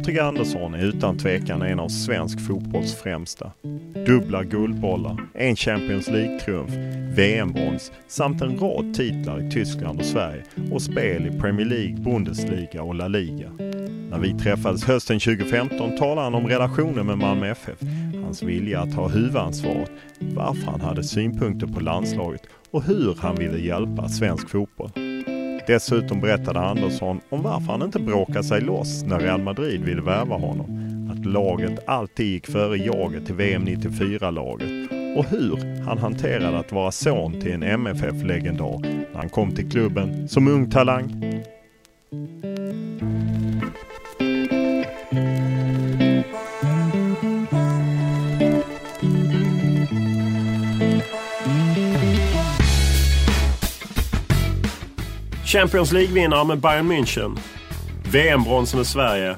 Patrik Andersson är utan tvekan en av svensk fotbolls främsta. Dubbla guldbollar, en Champions League-triumf, VM-brons samt en rad titlar i Tyskland och Sverige och spel i Premier League, Bundesliga och La Liga. När vi träffades hösten 2015 talade han om relationen med Malmö FF, hans vilja att ha huvudansvaret, varför han hade synpunkter på landslaget och hur han ville hjälpa svensk fotboll. Dessutom berättade Andersson om varför han inte bråkade sig loss när Real Madrid ville värva honom. Att laget alltid gick före jaget till VM 94-laget och hur han hanterade att vara son till en MFF-legendar när han kom till klubben som ung talang. Champions League-vinnare med Bayern München. VM-brons med Sverige.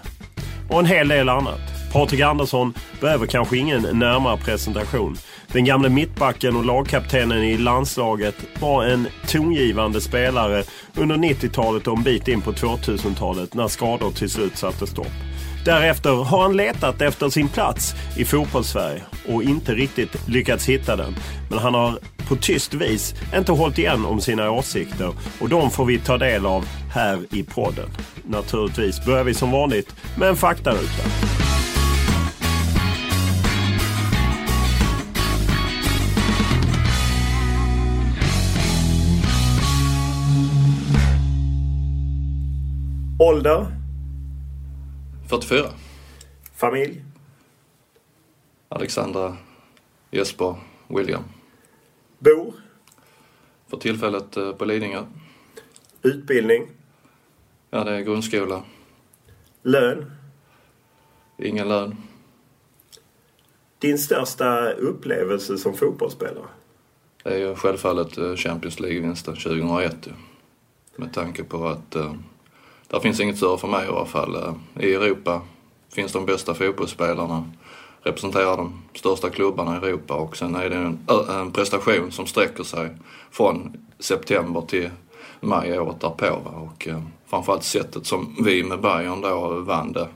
Och en hel del annat. Patrik Andersson behöver kanske ingen närmare presentation. Den gamle mittbacken och lagkaptenen i landslaget var en tongivande spelare under 90-talet och en bit in på 2000-talet när skador till slut satte stopp. Därefter har han letat efter sin plats i fotbollssverige och inte riktigt lyckats hitta den. Men han har på tyst vis inte hållit igen om sina åsikter och de får vi ta del av här i podden. Naturligtvis börjar vi som vanligt med en faktaruta. Ålder? 44. Familj? Alexandra, Jesper, William. Bor? För tillfället eh, på Lidingö. Utbildning? Ja, det är grundskola. Lön? Ingen lön. Din största upplevelse som fotbollsspelare? Det är ju självfallet eh, Champions League-vinsten 2001 Med tanke på att uh, där finns inget större för mig i alla fall. Uh, I Europa finns de bästa fotbollsspelarna representerar de största klubbarna i Europa och sen är det en, en prestation som sträcker sig från september till maj året därpå. Va? Och eh, framförallt sättet som vi med Bayern då vann det.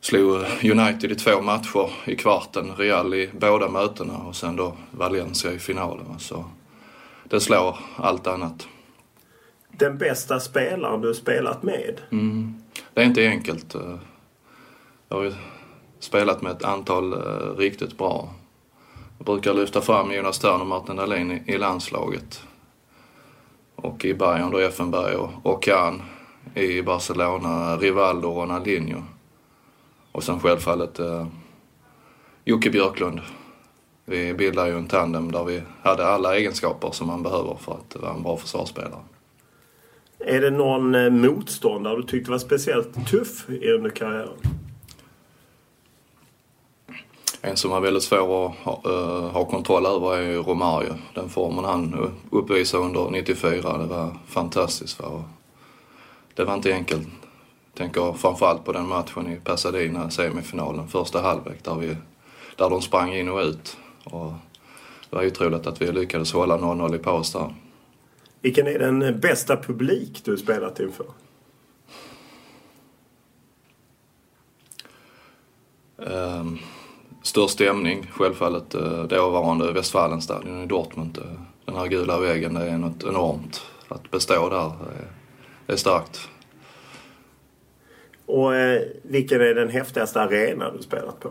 Slog United i två matcher i kvarten, Real i båda mötena och sen då Valencia i finalen. Va? Så det slår allt annat. Den bästa spelaren du spelat med? Mm. Det är inte enkelt. Eh, jag spelat med ett antal eh, riktigt bra. Jag brukar lyfta fram Jonas Thern och Martin Dahlin i, i landslaget. Och i Bayern då Effenberg och, och Kahn. I Barcelona Rivaldo och Ronaldinho. Och sen självfallet eh, Jocke Björklund. vi bildade ju en tandem där vi hade alla egenskaper som man behöver för att vara en bra försvarsspelare. Är det någon eh, motståndare du tyckte var speciellt tuff under karriären? En som var väldigt svår att ha, uh, ha kontroll över är ju Romario. Den formen han uppvisade under 94, det var fantastiskt. Va? Det var inte enkelt. Jag tänker framförallt på den matchen i Pasadena, semifinalen, första halvlek där, vi, där de sprang in och ut. Och det var otroligt att vi lyckades hålla 0-0 i paus där. Vilken är den bästa publik du spelat inför? Um, störst stämning självfallet uh, dåvarande Westfalenstadion i Dortmund. Uh, den här gula väggen, det är något enormt. Att bestå där, det är starkt. Och eh, vilken är den häftigaste arena du spelat på?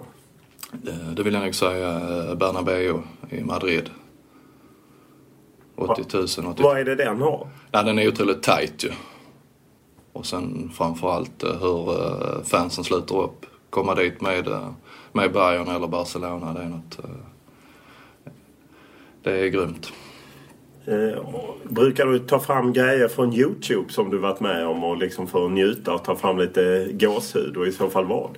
Eh, det vill jag nog säga eh, Bernabéu i Madrid. 80 000. 80 000. Vad är det den har? Ja, den är otroligt tajt ju. Och sen framförallt eh, hur fansen sluter upp. Komma dit med, med Bayern eller Barcelona, det är något... Det är grymt. Eh, brukar du ta fram grejer från Youtube som du varit med om och liksom för att njuta och ta fram lite gåshud och i så fall vad?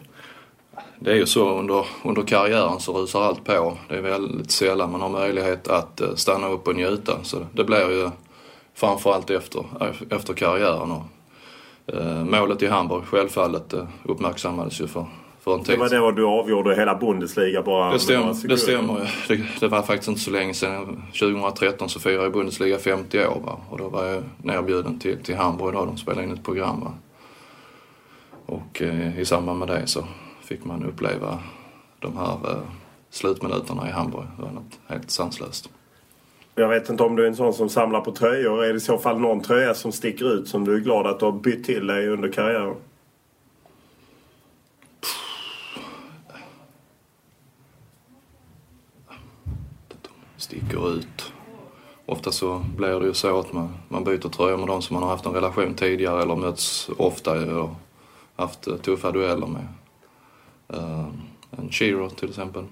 Det är ju så under, under karriären så rusar allt på. Det är väldigt sällan man har möjlighet att eh, stanna upp och njuta. Så det blir ju framförallt efter, efter karriären. Och, eh, målet i Hamburg självfallet eh, uppmärksammades ju för för en tid. Det var då du avgjorde hela Bundesliga bara Det, stäm, det stämmer. Det, det var faktiskt inte så länge sedan. 2013 så firade Bundesliga 50 år va? och då var jag nerbjuden till, till Hamburg då. De spelade in ett program. Va? Och eh, i samband med det så fick man uppleva de här eh, slutminuterna i Hamburg. Det var något helt sanslöst. Jag vet inte om du är en sån som samlar på tröjor. Är det i så fall någon tröja som sticker ut som du är glad att du har bytt till dig under karriären? Sticker ut. Ofta så blir det ju så att man, man byter tröja med de som man har haft en relation tidigare eller mötts ofta och haft tuffa dueller med. Uh, en Shiro till exempel.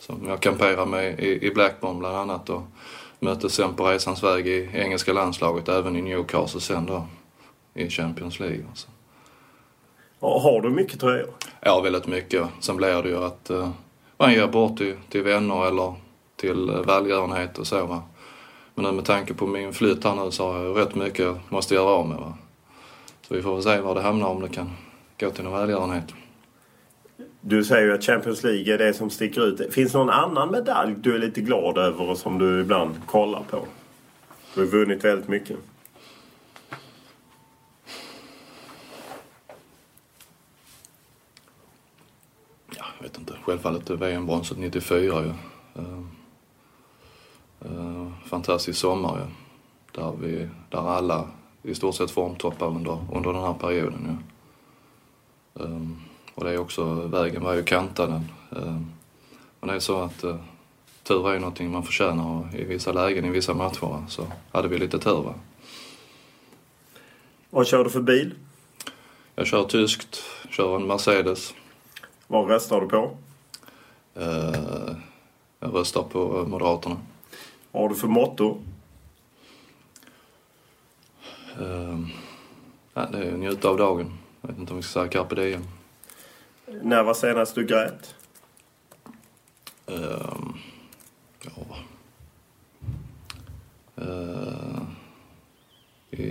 Som jag kamperade med i, i Blackburn bland annat och möttes sen på resans väg i engelska landslaget även i Newcastle sen då i Champions League. Så. Har du mycket tröjor? Ja, väldigt mycket. Sen blir det ju att uh, man ger bort till, till vänner eller till välgörenhet och så. Va? Men nu med tanke på min flytt här nu så har jag rätt mycket jag måste göra av med. Va? Så vi får väl se var det hamnar om det kan gå till någon välgörenhet. Du säger ju att Champions League är det som sticker ut. Finns det någon annan medalj du är lite glad över och som du ibland kollar på? Du har vunnit väldigt mycket. Ja, jag vet inte. Självfallet VM-bronset 94 ju. Uh, fantastisk sommar ja. Där, vi, där alla i stort sett formtoppar under, under den här perioden. Ja. Um, och det är också, vägen var ju kantad. Um, men det är så att uh, tur är någonting man förtjänar och i vissa lägen, i vissa matcher så hade vi lite tur. Va? Vad kör du för bil? Jag kör tyskt, kör en Mercedes. Vad röstar du på? Uh, jag röstar på Moderaterna. Vad har du för motto? Uh, ja, det är njuta av dagen. Jag vet inte om vi ska säga carpe diem. När var senast du grät? Uh, ja. Uh, I,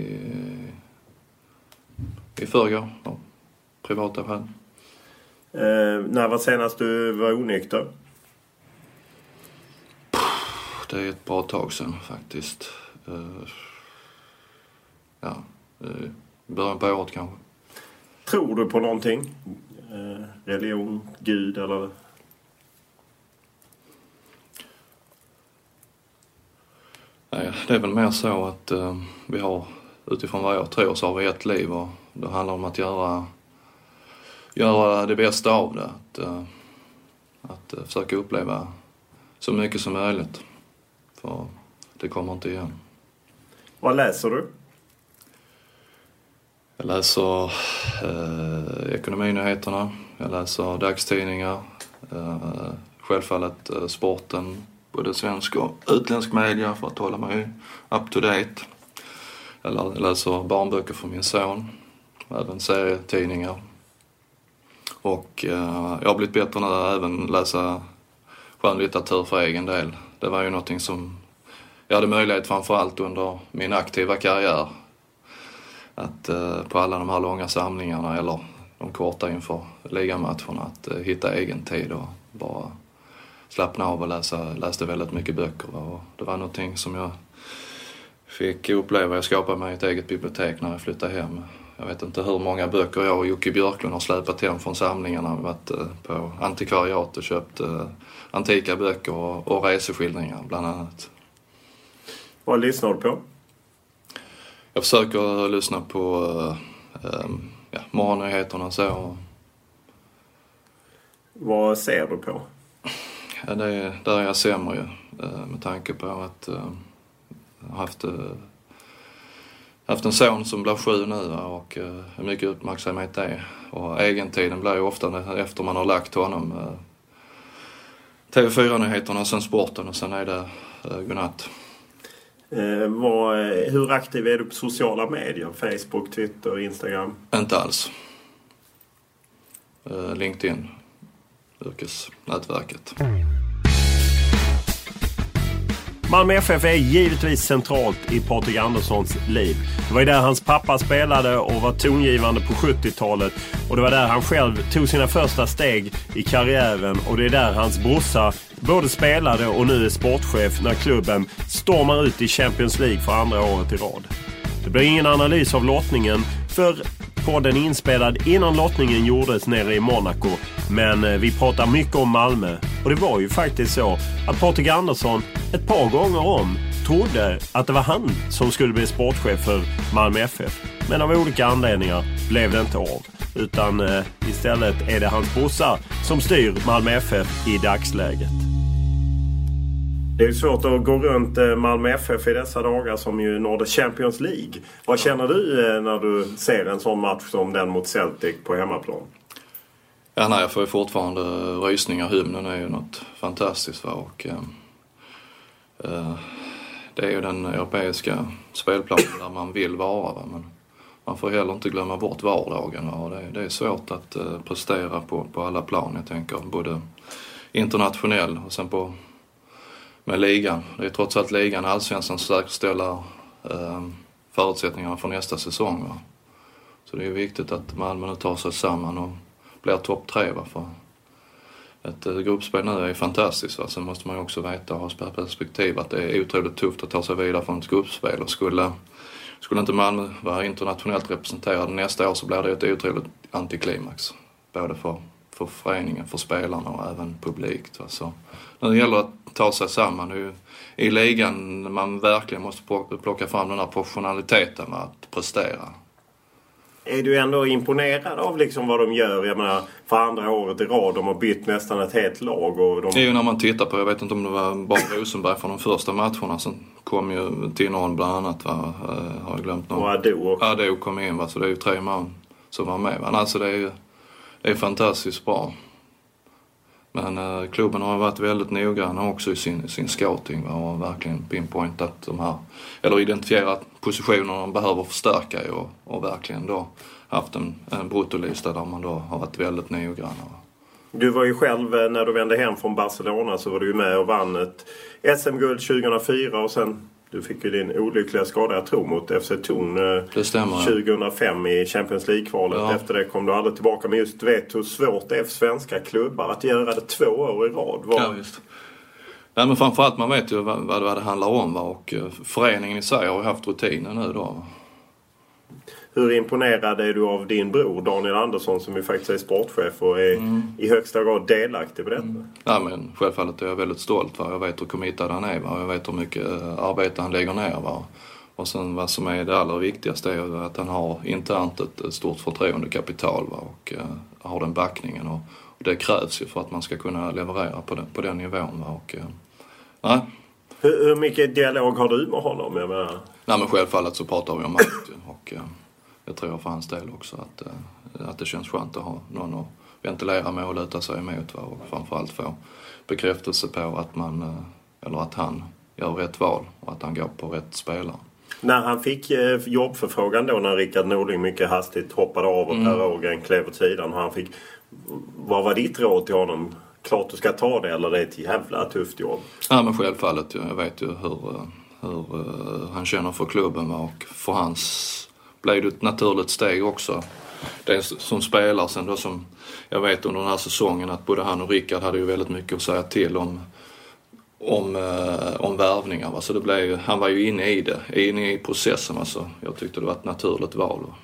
i förrgår, av privata skäl. Uh, när var senast du var onykter? Det är ett bra tag sedan faktiskt. Uh, ja, uh, början på året kanske. Tror du på någonting? Uh, religion, Gud eller? Nej, det är väl mer så att vi har utifrån vad jag tror så har vi ett liv och det handlar om att göra, göra det bästa av det. Att, att försöka uppleva så mycket som möjligt. För det kommer inte igen. Vad läser du? Jag läser eh, ekonominyheterna, jag läser dagstidningar. Eh, självfallet eh, sporten, både svensk och utländsk media för att hålla mig up to date. Jag läser barnböcker för min son, även serietidningar. Och eh, jag har blivit bättre nu att även läsa skönlitteratur för egen del. Det var ju någonting som jag hade möjlighet framförallt under min aktiva karriär att eh, på alla de här långa samlingarna eller de korta inför ligamatcherna att eh, hitta egen tid och bara slappna av och läsa. Läste väldigt mycket böcker och det var någonting som jag fick uppleva. Jag skapade mig ett eget bibliotek när jag flyttade hem. Jag vet inte hur många böcker jag och Jocke Björklund har släpat hem från samlingarna. Vi har varit eh, på antikvariat och köpt eh, antika böcker och reseskildringar bland annat. Vad lyssnar du på? Jag försöker lyssna på äh, ja, morgonnyheterna så. Vad ser du på? Ja, det är, där är jag sämre ju. Äh, med tanke på att äh, jag har haft, haft en son som blir sju nu och hur mycket uppmärksamhet det är. Och egentiden blir ju ofta efter man har lagt honom. Äh, TV4-nyheterna, sen sporten och sen är det äh, godnatt. Eh, vad, hur aktiv är du på sociala medier? Facebook, Twitter, Instagram? Inte alls. Eh, LinkedIn, yrkesnätverket. Malmö FF är givetvis centralt i Patrik Anderssons liv. Det var ju där hans pappa spelade och var tongivande på 70-talet. Och det var där han själv tog sina första steg i karriären. Och det är där hans brorsa både spelade och nu är sportchef när klubben stormar ut i Champions League för andra året i rad. Det blir ingen analys av lottningen för podden är inspelad innan lottningen gjordes nere i Monaco. Men eh, vi pratar mycket om Malmö. Och det var ju faktiskt så att Patrik Andersson ett par gånger om trodde att det var han som skulle bli sportchef för Malmö FF. Men av olika anledningar blev det inte av. Utan eh, istället är det hans brorsa som styr Malmö FF i dagsläget. Det är svårt att gå runt eh, Malmö FF i dessa dagar som ju nådde Champions League. Vad känner du eh, när du ser en sån match som den mot Celtic på hemmaplan? Ja, nej, jag får ju fortfarande rysningar. Hymnen är ju något fantastiskt. Va? Och, eh, eh, det är ju den europeiska spelplanen där man vill vara. Va? Men man får heller inte glömma bort vardagen. Va? Och det, det är svårt att eh, prestera på, på alla plan. Jag tänker både internationell och sen på med ligan. Det är trots allt ligan, allsvenskan, som säkerställer eh, förutsättningarna för nästa säsong. Va? Så det är viktigt att Malmö nu tar sig samman och blir topp tre. Va? För ett eh, gruppspel nu är fantastiskt. Va? Sen måste man ju också veta och ha perspektiv att det är otroligt tufft att ta sig vidare från ett gruppspel. Och skulle, skulle inte Malmö vara internationellt representerad nästa år så blir det ett otroligt antiklimax. Både för, för föreningen, för spelarna och även publikt. Va? Så nu gäller det att ta sig samman. Det är ju i ligan man verkligen måste plocka fram den här professionaliteten med att prestera. Är du ändå imponerad av liksom vad de gör? Jag menar, för andra året i rad. De har bytt nästan ett helt lag. Och de... Det är ju när man tittar på, jag vet inte om det var bara Rosenberg från de första matcherna. Sen kom ju Tinnerholm bland annat. Va? Uh, har jag glömt någon? Och Ado också. Ado kom in va? så det är ju tre man som var med. Va? Alltså det är ju är fantastiskt bra. Men eh, klubben har varit väldigt noggranna också i sin, sin scouting va, och verkligen pinpointat de här, eller identifierat positioner de behöver förstärka i och, och verkligen då haft en, en bruttolista där man då har varit väldigt noggranna. Du var ju själv, eh, när du vände hem från Barcelona så var du ju med och vann ett SM-guld 2004 och sen du fick ju din olyckliga skada, jag tror, mot FC Thun eh, 2005 i Champions League-kvalet. Ja. Efter det kom du aldrig tillbaka. Men just du vet hur svårt det är för svenska klubbar att göra det två år i rad. Var... Ja, just. Nej, men framförallt man vet ju vad, vad det handlar om va? och eh, föreningen i sig har ju haft rutinen nu då. Hur imponerad är du av din bror Daniel Andersson som ju faktiskt är sportchef och är mm. i högsta grad delaktig på detta? Mm. Ja, men självfallet är jag väldigt stolt. Va? Jag vet hur committad han är va? jag vet hur mycket eh, arbete han lägger ner. Va? Och sen vad som är det allra viktigaste är att han har internt ett, stort förtroendekapital va? och uh, har den backningen. Och, och, det krävs ju för att man ska kunna leverera på den, på den nivån. Va? Och, uh, nej. Hur, hur mycket dialog har du med honom? Jag menar... Nej, men självfallet så pratar vi om allt. Och, uh, jag tror för hans del också att, eh, att det känns skönt att ha någon att ventilera mål och luta sig emot va? och framförallt få bekräftelse på att man, eh, eller att han gör rätt val och att han går på rätt spelare. När han fick eh, jobbförfrågan då när Rickard Norling mycket hastigt hoppade av och mm. Per Ågren klev åt sidan han fick... Vad var ditt råd till honom? Klart du ska ta det eller det är ett jävla tufft jobb? Ja men självfallet. Jag vet ju hur, hur han känner för klubben och för hans blev det ett naturligt steg också. Det som spelare sen då som jag vet under den här säsongen att både han och Rickard hade ju väldigt mycket att säga till om om, eh, om värvningar. Va? Så det blev, han var ju inne i det, inne i processen. Alltså. Jag tyckte det var ett naturligt val. Va?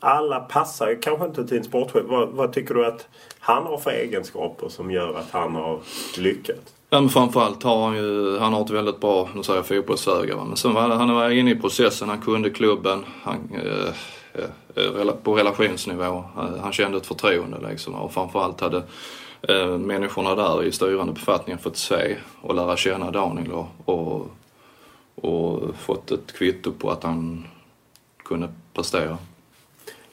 Alla passar ju kanske inte till en sportchef. Vad, vad, tycker du att han har för egenskaper som gör att han har lyckats? Ja, men framförallt har han ju, han har ett väldigt bra, nu säger jag fotbollsöga, men sen var han var inne i processen, han kunde klubben, han, eh, eh, eh på relationsnivå, eh, han kände ett förtroende liksom och framförallt hade eh, människorna där i styrande befattningar fått se och lära känna Daniel och, och, och fått ett kvitto på att han kunde prestera.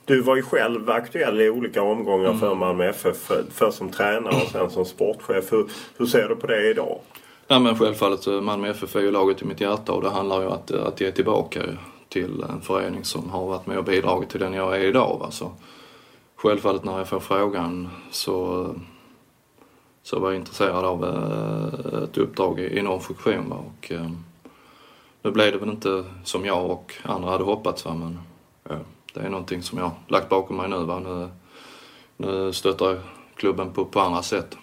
Du var ju själv aktuell i olika omgångar mm. för Malmö FF. Först som tränare och sen som sportchef. Hur, hur ser du på det idag? Ja, men självfallet, Malmö FF är ju laget i mitt hjärta och det handlar ju om att, att ge tillbaka till en förening som har varit med och bidragit till den jag är idag. Va? Så självfallet när jag får frågan så, så var jag intresserad av eh, ett uppdrag i någon funktion. Va? Och, eh, nu blev det väl inte som jag och andra hade hoppats. Va? Men, det är någonting som jag lagt bakom mig nu. Va? Nu, nu stöttar jag klubben på, på andra sätt.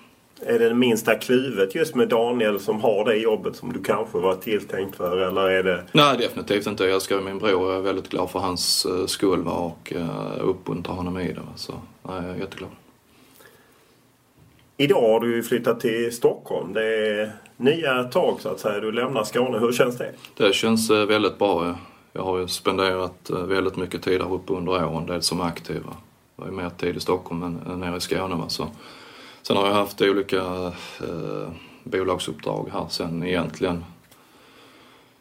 Är det minsta kluvet just med Daniel som har det jobbet som du kanske var tilltänkt för eller är det? Nej definitivt inte. Jag älskar min bror och jag är väldigt glad för hans uh, skull och uh, uppmuntrar honom i det. Så nej, jag är jätteglad. Idag har du flyttat till Stockholm. Det är nya tag så att säga. Du lämnar Skåne. Hur känns det? Det känns uh, väldigt bra. Jag har ju spenderat eh, väldigt mycket tid där uppe under åren, dels som aktiv. Jag var ju mer tid i Stockholm än, nere i Skåne. Va? Så, sen har jag haft olika eh, bolagsuppdrag här sen egentligen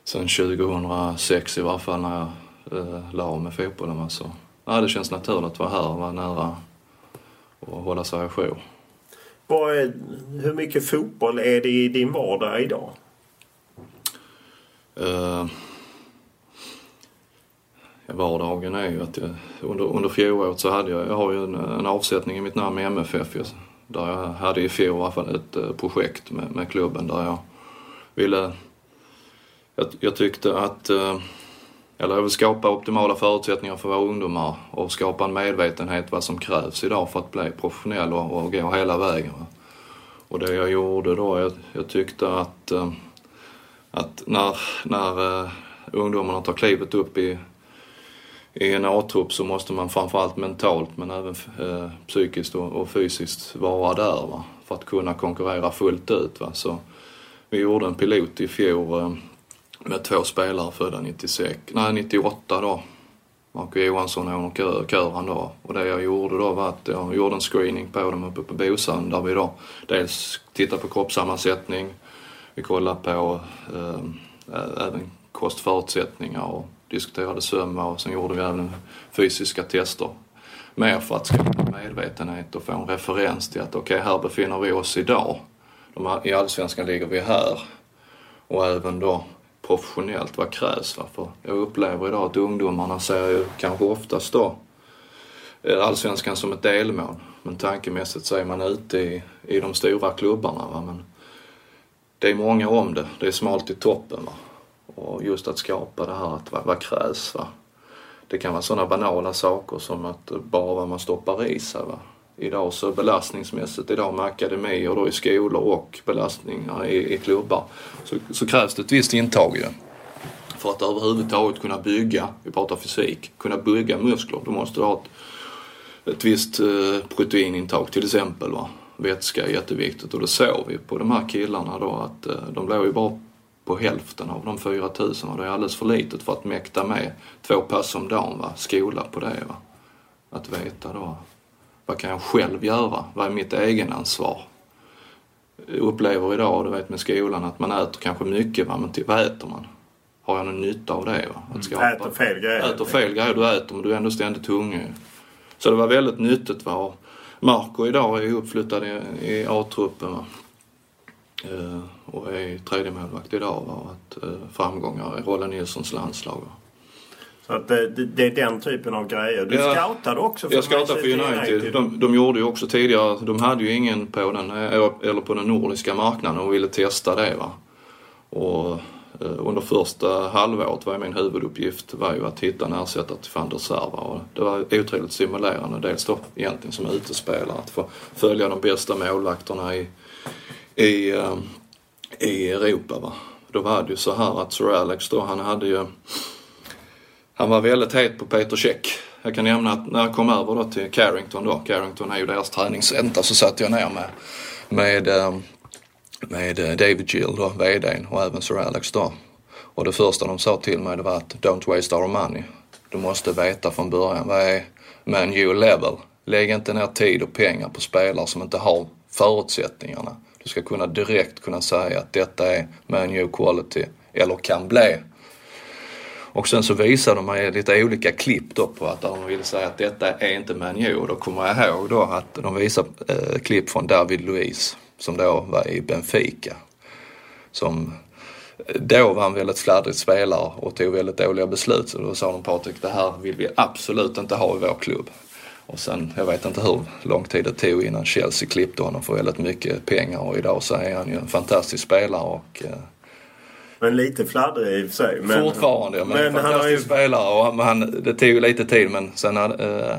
sen 2006 i varje fall när jag eh, la av med fotbollen. Va? Så, ja, det känns naturligt att vara här och vara nära och hålla sig ajour. Hur mycket fotboll är det i din vardag idag? Uh, vardagen är ju att jag, under, under fjolåret så hade jag, jag har ju en, en avsättning i mitt namn med MFF just, där jag hade i fjol i alla fall ett eh, projekt med, med klubben där jag ville, jag, jag tyckte att, eh, eller jag vill skapa optimala förutsättningar för våra ungdomar och skapa en medvetenhet vad som krävs idag för att bli professionell och, och gå hela vägen. Och det jag gjorde då, jag, jag tyckte att, eh, att när, när ungdomarna tar klivet upp i i en A-trupp så måste man framförallt mentalt men även eh, psykiskt och, och, fysiskt vara där va? för att kunna konkurrera fullt ut. Va? Så vi gjorde en pilot i fjol eh, med två spelare födda 96, nej, 98 då. Marco Johansson och Köran då. Och det jag gjorde då var att jag gjorde en screening på dem uppe på Bosön där vi då dels tittade på kroppssammansättning, vi kollade på eh, eh, även kostförutsättningar och diskuterade sömn och sen gjorde vi även fysiska tester. Mer för att skapa medvetenhet och få en referens till att okej, okay, här befinner vi oss idag. I Allsvenskan ligger vi här. Och även då professionellt, vad krävs? Va? För jag upplever idag att ungdomarna ser ju kanske oftast då eh, Allsvenskan som ett delmål. Men tankemässigt så är man ute i, i de stora klubbarna. Va? Men det är många om det. Det är smalt i toppen. Va? Och just att skapa det här, att vad, vad krävs? Va? Det kan vara sådana banala saker som att bara vad man stoppar i sig. Va? Idag så belastningsmässigt, idag med akademier då i skolor och belastningar i, i klubbar, så, så krävs det ett visst intag ju. För att överhuvudtaget kunna bygga, vi pratar fysik, kunna bygga muskler, då måste du ha ett, ett visst eh, proteinintag till exempel. Va? Vätska är jätteviktigt och det såg vi på de här killarna då att eh, de låg ju bara på hälften av de 4000 och det är alldeles för litet för att mäkta med två pass om dagen, va? skola på det. Va? Att veta då, vad kan jag själv göra? Vad är mitt egenansvar? Jag upplever idag, du vet med skolan, att man äter kanske mycket, va? men till, vad äter man? Har jag någon nytta av det? Va? Att skapa, äter fel grejer. Äter fel grejer, du äter men du är ändå ständigt hungrig. Så det var väldigt nyttigt va? Marco idag är uppflyttad i, i A-truppen va? Och är tredje målvakt idag. Och att, eh, framgångar i Rolle Nilssons landslag. Så att det, det, är den typen av grejer. Du Ja. scoutade också för Jag scoutade för Manchester United. De, de gjorde ju också tidigare, de hade ju ingen på den, eh, eller på den nordiska marknaden och ville testa det. Va? Och eh, under första halvåret var min huvuduppgift var ju att hitta en ersättare till van der Sar. Och det var otroligt stimulerande. Dels då egentligen som utespelare att få följa de bästa målvakterna i, i, i Europa. Va? Då var det ju så här att Sir Alex då, han hade ju han var väldigt het på Peter Käck. Jag kan nämna att när jag kom över då till Carrington då, Carrington är ju deras träningscenter, så satt jag ner med, med, eh, med eh, David Gill då, VDn och även Sir Alex då. Och det första de sa till mig det var att don't waste our money. Du måste veta från början vad är Man U level. Lägg inte ner tid och pengar på spelare som inte har förutsättningarna. Du ska kunna direkt kunna säga att detta är Man U quality eller kan bli och sen så visade de mig lite olika klipp då på att de ville säga att detta är inte Manu. Och då kommer jag ihåg då att de visade eh, klipp från David Luiz som då var i Benfica. Som eh, då var en väldigt fladdrig spelare och tog väldigt dåliga beslut. Så då sa de Patrik, det här vill vi absolut inte ha i vår klubb. Och sen, jag vet inte hur lång tid det tog innan Chelsea klippte honom för väldigt mycket pengar och idag så är han ju en fantastisk spelare och eh, Men lite fladdrig i och för sig. Men, Fortfarande, men, men en han har fantastisk ju... spelare och han, det tog ju lite tid men sen eh,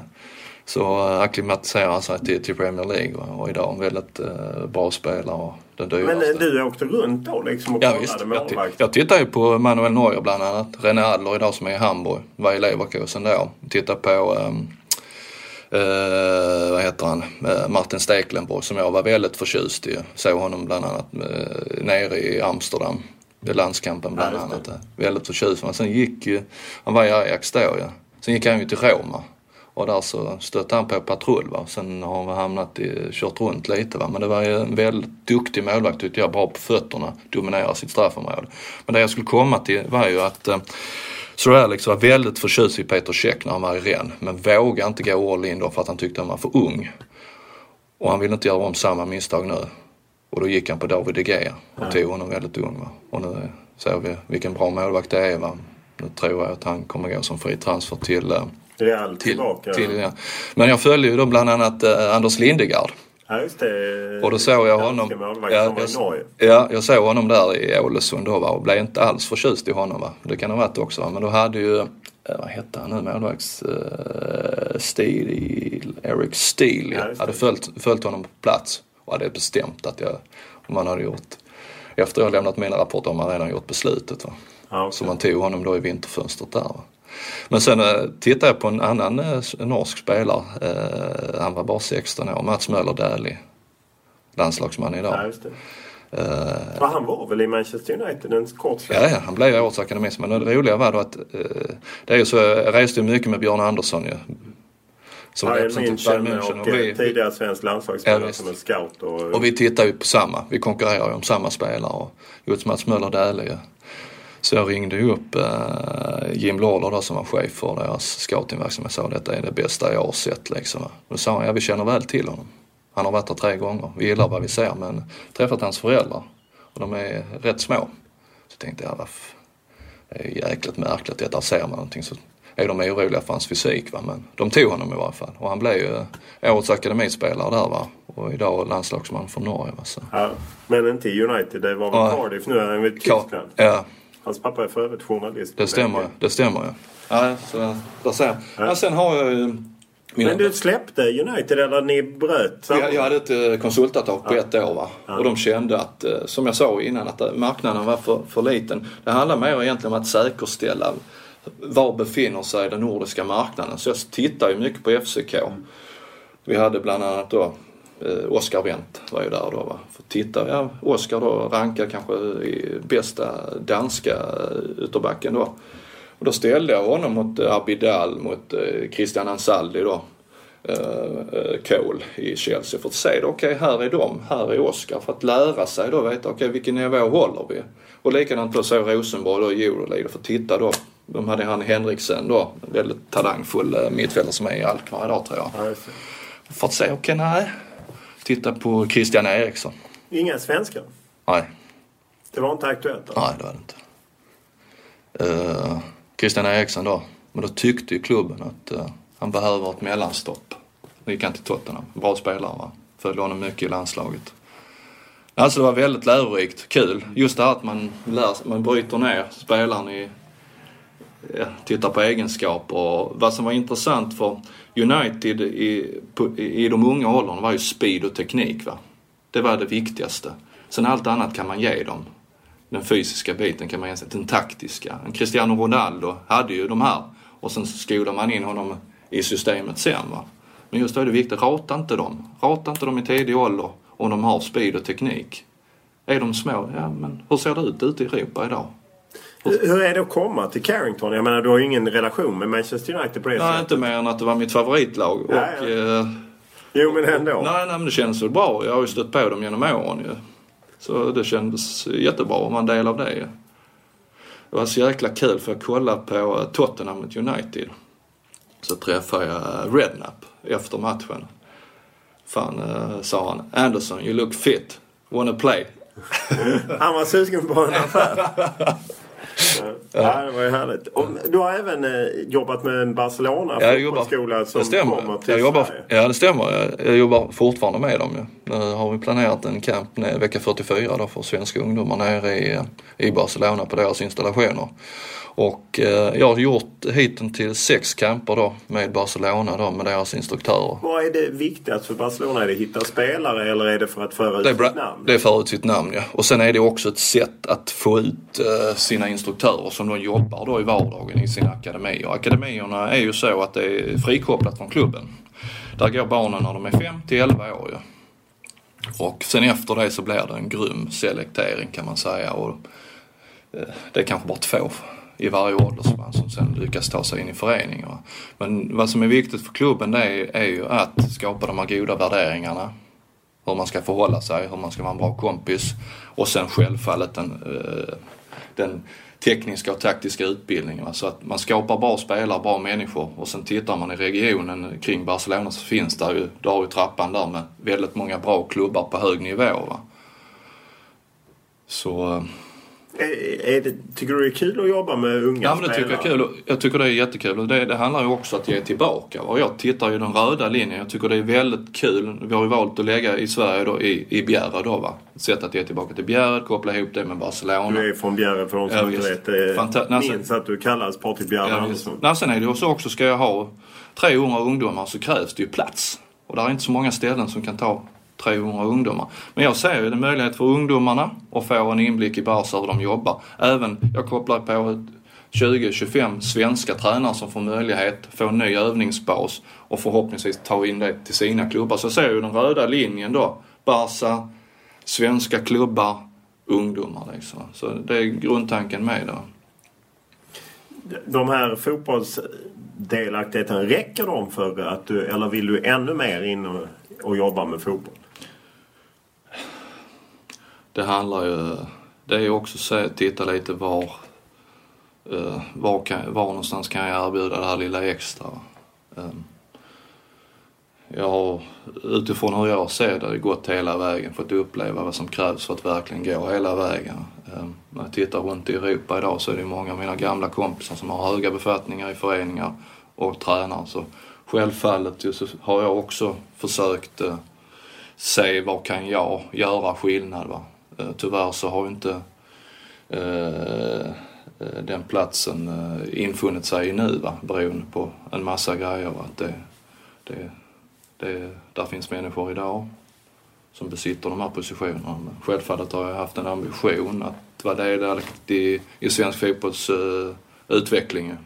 så acklimatiserade han sig till, till Premier League va? och idag en väldigt eh, bra spelare och den dyraste. Men eh, du åkte runt då liksom och Ja, kollade visst. Jag, jag tittar ju på Manuel Neuer bland annat. René Adler idag som är i Hamburg. Var i Leverkusen då. Tittar på eh, vad heter han? Eh, Martin Stekelenburg som jag var väldigt förtjust i. Såg honom bland annat eh, nere i Amsterdam. Landskampen bland Ja, annat. Väldigt förtjust. Men sen gick ju, han var i Ajax då ja. Sen gick han ju till Roma. Och där så stötte han på patrull va. Sen har han hamnat i, kört runt lite va. Men det var ju en väldigt duktig målvakt tyckte jag. Bra på fötterna. Dominerar sitt straffområde. Men det jag skulle komma till var ju att eh, Sir Alex var väldigt förtjust i Peter Käck när han var i Rennes. Men vågade inte gå all in då för att han tyckte han var för ung. Och han ville inte göra om samma misstag nu. Och då gick han på David de Gea och tog honom väldigt ung. Va? Och nu ser vi vilken bra målvakt det är. Va? Nu tror jag att han kommer gå som fri transfer till eh, Real till, tillbaka. till ja. Men jag följer ju då bland annat eh, Anders Lindegard. Ja, just det. Och då såg jag honom. Ja, jag, ja, jag såg honom där i Ålesund då va, och blev inte alls förtjust i honom. Va. Det kan ha varit också. Va. Men då hade ju, eh, vad hette han nu, målvakts... Uh, Steel, Eric Steele, Ja, hade följt, följt honom på plats och hade bestämt att jag, om man hade gjort, efter jag lämnat mina rapporter, om man redan gjort beslutet. Va. Ja, okej. Så man tog honom då i vinterfönstret där. Va. Men sen eh, tittade jag på en annan eh, norsk spelare. Eh, han var bara 16 år, Mats Möller Dählie. Landslagsman idag. Ja, just det. Och han var väl i Manchester United en kort stund? Ja, ja, han blev ju årets akademist. Men det roliga var då att eh, det är ju så, jag reste ju mycket med Björn Andersson ju. Som Bayern München och, Och vi, tidigare svensk landslagsspelare Ja, som en scout. Och, och vi tittar ju på samma, vi konkurrerar ju om samma spelare. Och just Mats Möller Dählie. Så jag ringde upp eh, Jim Lawler som var chef för deras scoutingverksamhet och sa detta är det bästa jag har sett liksom. Då sa han, ja vi känner väl till honom. Han har varit där tre gånger. Vi gillar vad vi ser men träffat hans föräldrar och de är rätt små. Så tänkte jag? Det är jäkligt märkligt, detta ser man någonting så är de oroliga för hans fysik va. Men de tog honom i varje fall och han blev ju eh, årets akademispelare där va. Och idag landslagsman för Norge va. Så. ja, men inte United. Det var väl. Cardiff. Nu är Tyskland. Ja, Hans pappa är för övrigt journalist. det stämmer. Det stämmer ju. Ja, så där ser jag. Ja, sen har jag ju mina... Men du släppte United eller ni bröt? Jag, jag hade ett eh, konsultavtal på ett år va? och de kände att, eh, som jag sa innan, att eh, marknaden var för, för liten. Det handlar mer egentligen om att säkerställa var befinner sig den nordiska marknaden. Så jag tittar ju mycket på FCK. Vi hade bland annat då Oscar Wendt var ju där då va. För titta, ja, Oscar då rankar kanske i bästa danska eh, ytterbacken då. Och då ställde jag honom mot eh, Abidal, mot eh, Christian Ansaldi då. Eh, eh, Cole i Chelsea för att se det. Okej, här är de, här är Oscar. För att lära sig då veta, okej vilken nivå håller vi? Och likadant då så Rosenborg och Euroliga för att titta då. De hade han Henriksen då, väldigt talangfull eh, mittfältare som är i Alkmaar idag tror jag. Det. fått se, okej okay, nej. Titta på Christian Eriksson. Inga svenskar? Nej. Det var inte aktuellt? Då? Nej, det var det inte. Uh, Christian Eriksson då. Men då tyckte ju klubben att uh, han behöver ett mellanstopp. Då gick han till Tottenham. Bra spelare va. Följde honom mycket i landslaget. Alltså det var väldigt lärorikt, kul. Just det här att man, lär, man bryter ner spelaren i, Eh, ja, tittar på egenskaper. Och vad som var intressant för United i, på, i de unga åldrarna var ju speed och teknik. Va? Det var det viktigaste. Sen allt annat kan man ge dem. Den fysiska biten kan man ge sig, den taktiska. En Cristiano Ronaldo hade ju de här och sen skolade man in honom i systemet sen. Va? Men just då är det viktigt, rata inte dem. Rata inte dem i tidig ålder om de har speed och teknik. Är de små, ja men hur ser det ut ute i Europa idag? Hur är det att komma till Carrington? Jag menar du har ju ingen relation med Manchester United på det sättet. Nej, inte mer än att det var mitt favoritlag. Och, ja, ja. Eh, jo men ändå. Nej, nej men det känns väl bra. Jag har ju stött på dem genom åren ju. Så det kändes jättebra att vara en del av det. Det var så jäkla kul för jag kollade på Tottenham mot United. Så träffade jag Rednap efter matchen. Fan, sa han. Anderson, you look fit. Wanna play? han var sugen på en affär. uh, Ja, det var ju härligt. Och du har även eh, jobbat med en Barcelona fotbollsskola som det stämmer. kommer till jag jobbar, Sverige. Ja, det stämmer. Jag, jag jobbar fortfarande med dem. Ja. Nu har vi planerat en camp vecka 44 då, för svenska ungdomar nere i, i Barcelona på deras installationer. Och eh, jag har gjort hittills sex camper då med Barcelona då med deras instruktörer. Vad är det viktigast för Barcelona? Är det att hitta spelare eller är det för att föra ut sitt namn? Det är för ut sitt namn ja. Och sen är det också ett sätt att få ut eh, sina instruktörer som de jobbar då i vardagen i sina akademier. Akademierna är ju så att det är frikopplat från klubben. Där går barnen när de är 5 till 11 år ju. Och sen efter det så blir det en grym selektering kan man säga. Och, eh, det är kanske bara två i varje åldersspann som sen lyckas ta sig in i föreningen. Men vad som är viktigt för klubben det är, är ju att skapa de här goda värderingarna. Hur man ska förhålla sig, hur man ska vara en bra kompis och sen självfallet den, eh, den tekniska och taktiska utbildningar. Så att man skapar bra spelare, bra människor och sen tittar man i regionen kring Barcelona så finns det ju, du har ju trappan där med väldigt många bra klubbar på hög nivå. Va? Så eh, det, tycker du det är kul att jobba med unga Ja men det tycker jag är kul. Jag tycker det är jättekul och det, det handlar ju också om att ge tillbaka. Och jag tittar ju den röda linjen. Jag tycker det är väldigt kul. Vi har ju valt att lägga i Sverige då i, i Bjärred då va. Ett sätt att ge tillbaka till Bjärred, koppla ihop det med Barcelona. Du är från Bjärred för de som ja, inte vet. Fanta- minns att du kallas Patrik Bjärred ja, Andersson. Nej, sen är det ju så också, ska jag ha 300 ungdomar så krävs det ju plats. Och det är inte så många ställen som kan ta 300 ungdomar. Men jag ser ju en möjlighet för ungdomarna att få en inblick i Barca hur de jobbar. Även, jag kopplar på 20-25 svenska tränare som får möjlighet, få en ny övningsbas och förhoppningsvis ta in det till sina klubbar. Så jag ser ju den röda linjen då. Barca, svenska klubbar, ungdomar liksom. Så det är grundtanken med det. De här fotbollsdelaktigheten, räcker de för att du, eller vill du ännu mer in och, och jobba med fotboll? Det handlar ju, det är ju också att titta lite var, eh, var, kan, var någonstans kan jag erbjuda det här lilla extra. Ehm, jag har utifrån hur jag ser det gått hela vägen, fått uppleva vad som krävs för att verkligen gå hela vägen. Ehm, när jag tittar runt i Europa idag så är det många av mina gamla kompisar som har höga befattningar i föreningar och tränar. Så självfallet så har jag också försökt eh, se vad kan jag göra skillnad. Va? Eh, tyvärr så har inte eh, eh, den platsen infunnit sig nu va, beroende på en massa grejer. Att Det, det, det, där finns människor idag som besitter de här positionerna. Men självfallet har jag haft en ambition att vara delaktig i, i svensk fotbolls uh, utveckling.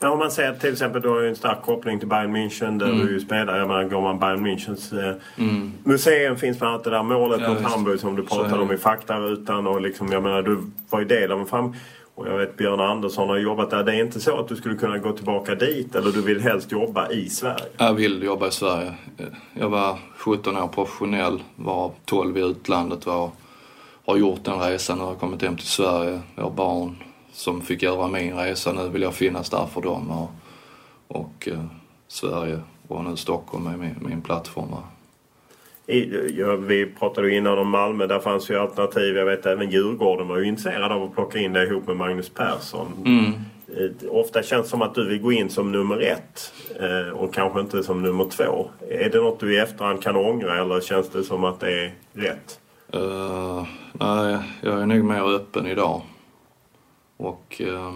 Men om man säger till exempel du har ju en stark koppling till Bayern München där mm. du spelar. Jag menar går man Bayern Münchens eh, mm. museum finns bland annat det där målet ja, mot Hamburg som du pratade om i faktarutan. Och liksom, jag menar du var ju del av en fram... Och jag vet Björn Andersson har jobbat där. Det är inte så att du skulle kunna gå tillbaka dit eller du vill helst jobba i Sverige? Jag vill jobba i Sverige. Jag var 17 år professionell, var 12 i utlandet. Var, har gjort den resan och har kommit hem till Sverige. Jag har barn, som fick göra min resa. Nu vill jag finnas där för dem och, och eh, Sverige och nu Stockholm är min, min plattform. I, ja, vi pratade ju innan om Malmö. Där fanns ju alternativ. Jag vet även Djurgården var ju intresserad av att plocka in dig ihop med Magnus Persson. Mm. Eh, Ofta känns det som att du vill gå in som nummer ett eh, och kanske inte som nummer två. Är det något du i efterhand kan ångra eller känns det som att det är rätt? Eh, nej, jag är nog mer öppen idag. Och, eh,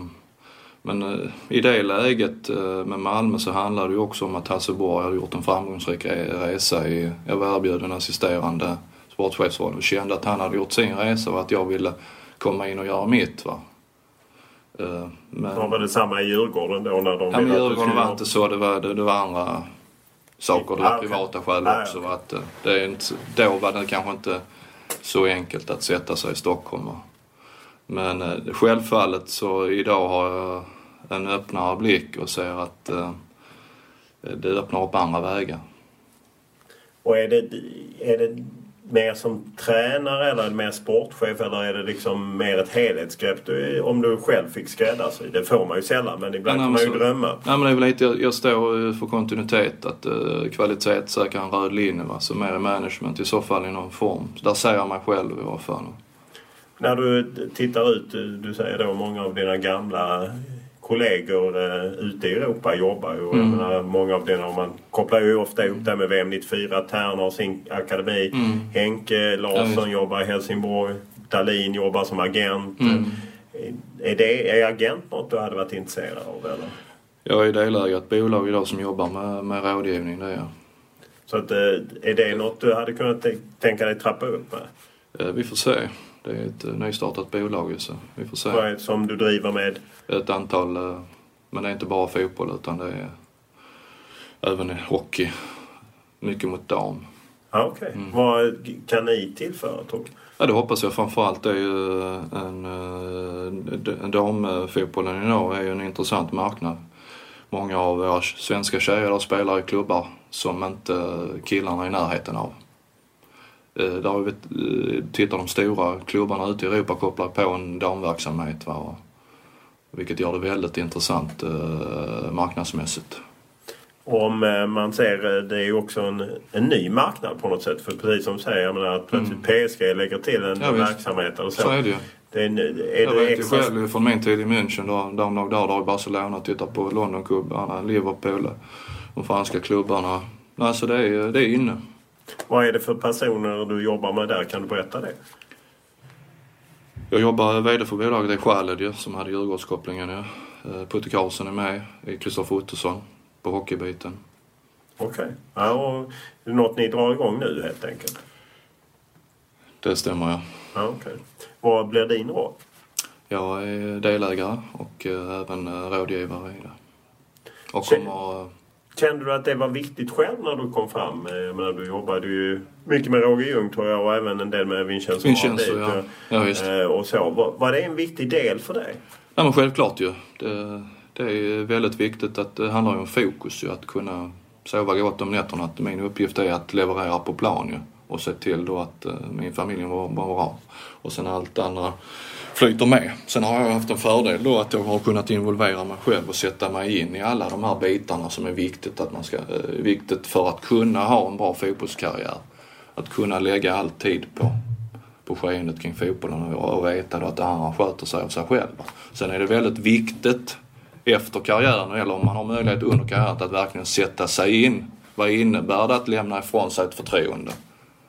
men eh, i det läget eh, med Malmö så handlade det ju också om att Hasselborg hade gjort en framgångsrik re- resa. I, jag var erbjuden assisterande sportchefsroll och kände att han hade gjort sin resa och att jag ville komma in och göra mitt. Va? Men, Var det samma i Djurgården då när de Ja, men Djurgården var inte så. Det var, det, det var andra saker. Det var privata skäl också. Att, det är inte, då var det kanske inte så enkelt att sätta sig i Stockholm. va. Men eh, självfallet så idag har jag en öppnare blick och ser att eh, det öppnar upp andra vägar. Och är det, är det mer som tränare eller mer sportchef eller är det liksom mer ett helhetsgrepp du, om du själv fick skräddarsy? Det får man ju sällan men ibland Ja, kan man ju så- drömma. Nej, men det är väl lite, jag, jag står eh, för kontinuitet, att uh, kvalitetssäkra en röd linje. Va? Så mer management i så fall i någon form. Så där ser jag mig själv i alla fall. När du tittar ut, du säger då många av dina gamla kollegor eh, ute i Europa jobbar ju. Mm. Menar, många av dina, man kopplar ju ofta ihop det med VM 94. Terner har sin akademi. Mm. Henke Larsson jobbar i Helsingborg. Dahlin jobbar som agent. Mm. Är, det, är agent något du hade varit intresserad av eller? Jag är delägare i ett bolag idag som jobbar med, med rådgivning, det är jag. Så att, eh, är det något du hade kunnat tänka dig trappa upp med? Eh, Vi får se. Det är ett eh, nystartat bolag så vi får se. Vad är det som du driver med? Ett antal, eh, men det är inte bara fotboll utan det är även hockey. Mycket mot dam. Ja, okej. Mm. Vad kan ni tillföra tror du? Ja, det hoppas jag framförallt. Det är ju en, eh, d- damfotbollen idag är ju en intressant marknad. Många av våra svenska tjejer spelar i klubbar som inte killarna är i närheten av. Eh, Där har vi, eh, tittar de stora klubbarna ute i Europa kopplar på en damverksamhet. Va? Vilket gör det väldigt intressant eh, marknadsmässigt. Om man ser, det är ju också en, en ny marknad på något sätt. För precis som du säger, jag menar att plötsligt PSG lägger till en Mm. Ja, verksamhet eller så. Så är det ju. Det är, är Jag det vet ju extra... själv från min tid i München, där, där i Barcelona, tittar på Londonklubbarna, Liverpool, de franska klubbarna. Alltså det är, det är inne. Vad är det för personer du jobbar med där? Kan du berätta det? Jag jobbar VD för bolaget, det är Khaled ju, som hade Djurgårdskopplingen ju. Eh, Putte Karlsson är med, i Kristoffer Ottosson på hockeybiten. Okej. Ja, och det är något ni drar igång nu helt enkelt? Det stämmer ja. Ja, okej. Vad blir din roll? Jag är delägare och eh, även eh, rådgivare i det. Och kommer... eh, Kände du att det var viktigt själv när du kom fram? Eh, Jag menar, du jobbade ju mycket med Roger Ljung tror jag och även en del med Vincenzo Vincenzo, ja. Ja, visst. eh, Och så. Var, var det en viktig del för dig? Nej men självklart ju. Det, det är väldigt viktigt att det handlar ju om fokus ju. Att kunna sova gott om nätterna. Att min uppgift är att leverera på plan ju. Och se till då att eh, min familj var, var bra. Och sen allt andra flyter med. Sen har jag haft en fördel då att jag har kunnat involvera mig själv och sätta mig in i alla de här bitarna som är viktigt, att man ska, eh, viktigt för att kunna ha en bra fotbollskarriär. Att kunna lägga all tid på, på skeendet kring fotbollen och, och veta då att det andra sköter sig av sig själva. Sen är det väldigt viktigt efter karriären eller om man har möjlighet under karriären att verkligen sätta sig in. Vad innebär det att lämna ifrån sig ett förtroende?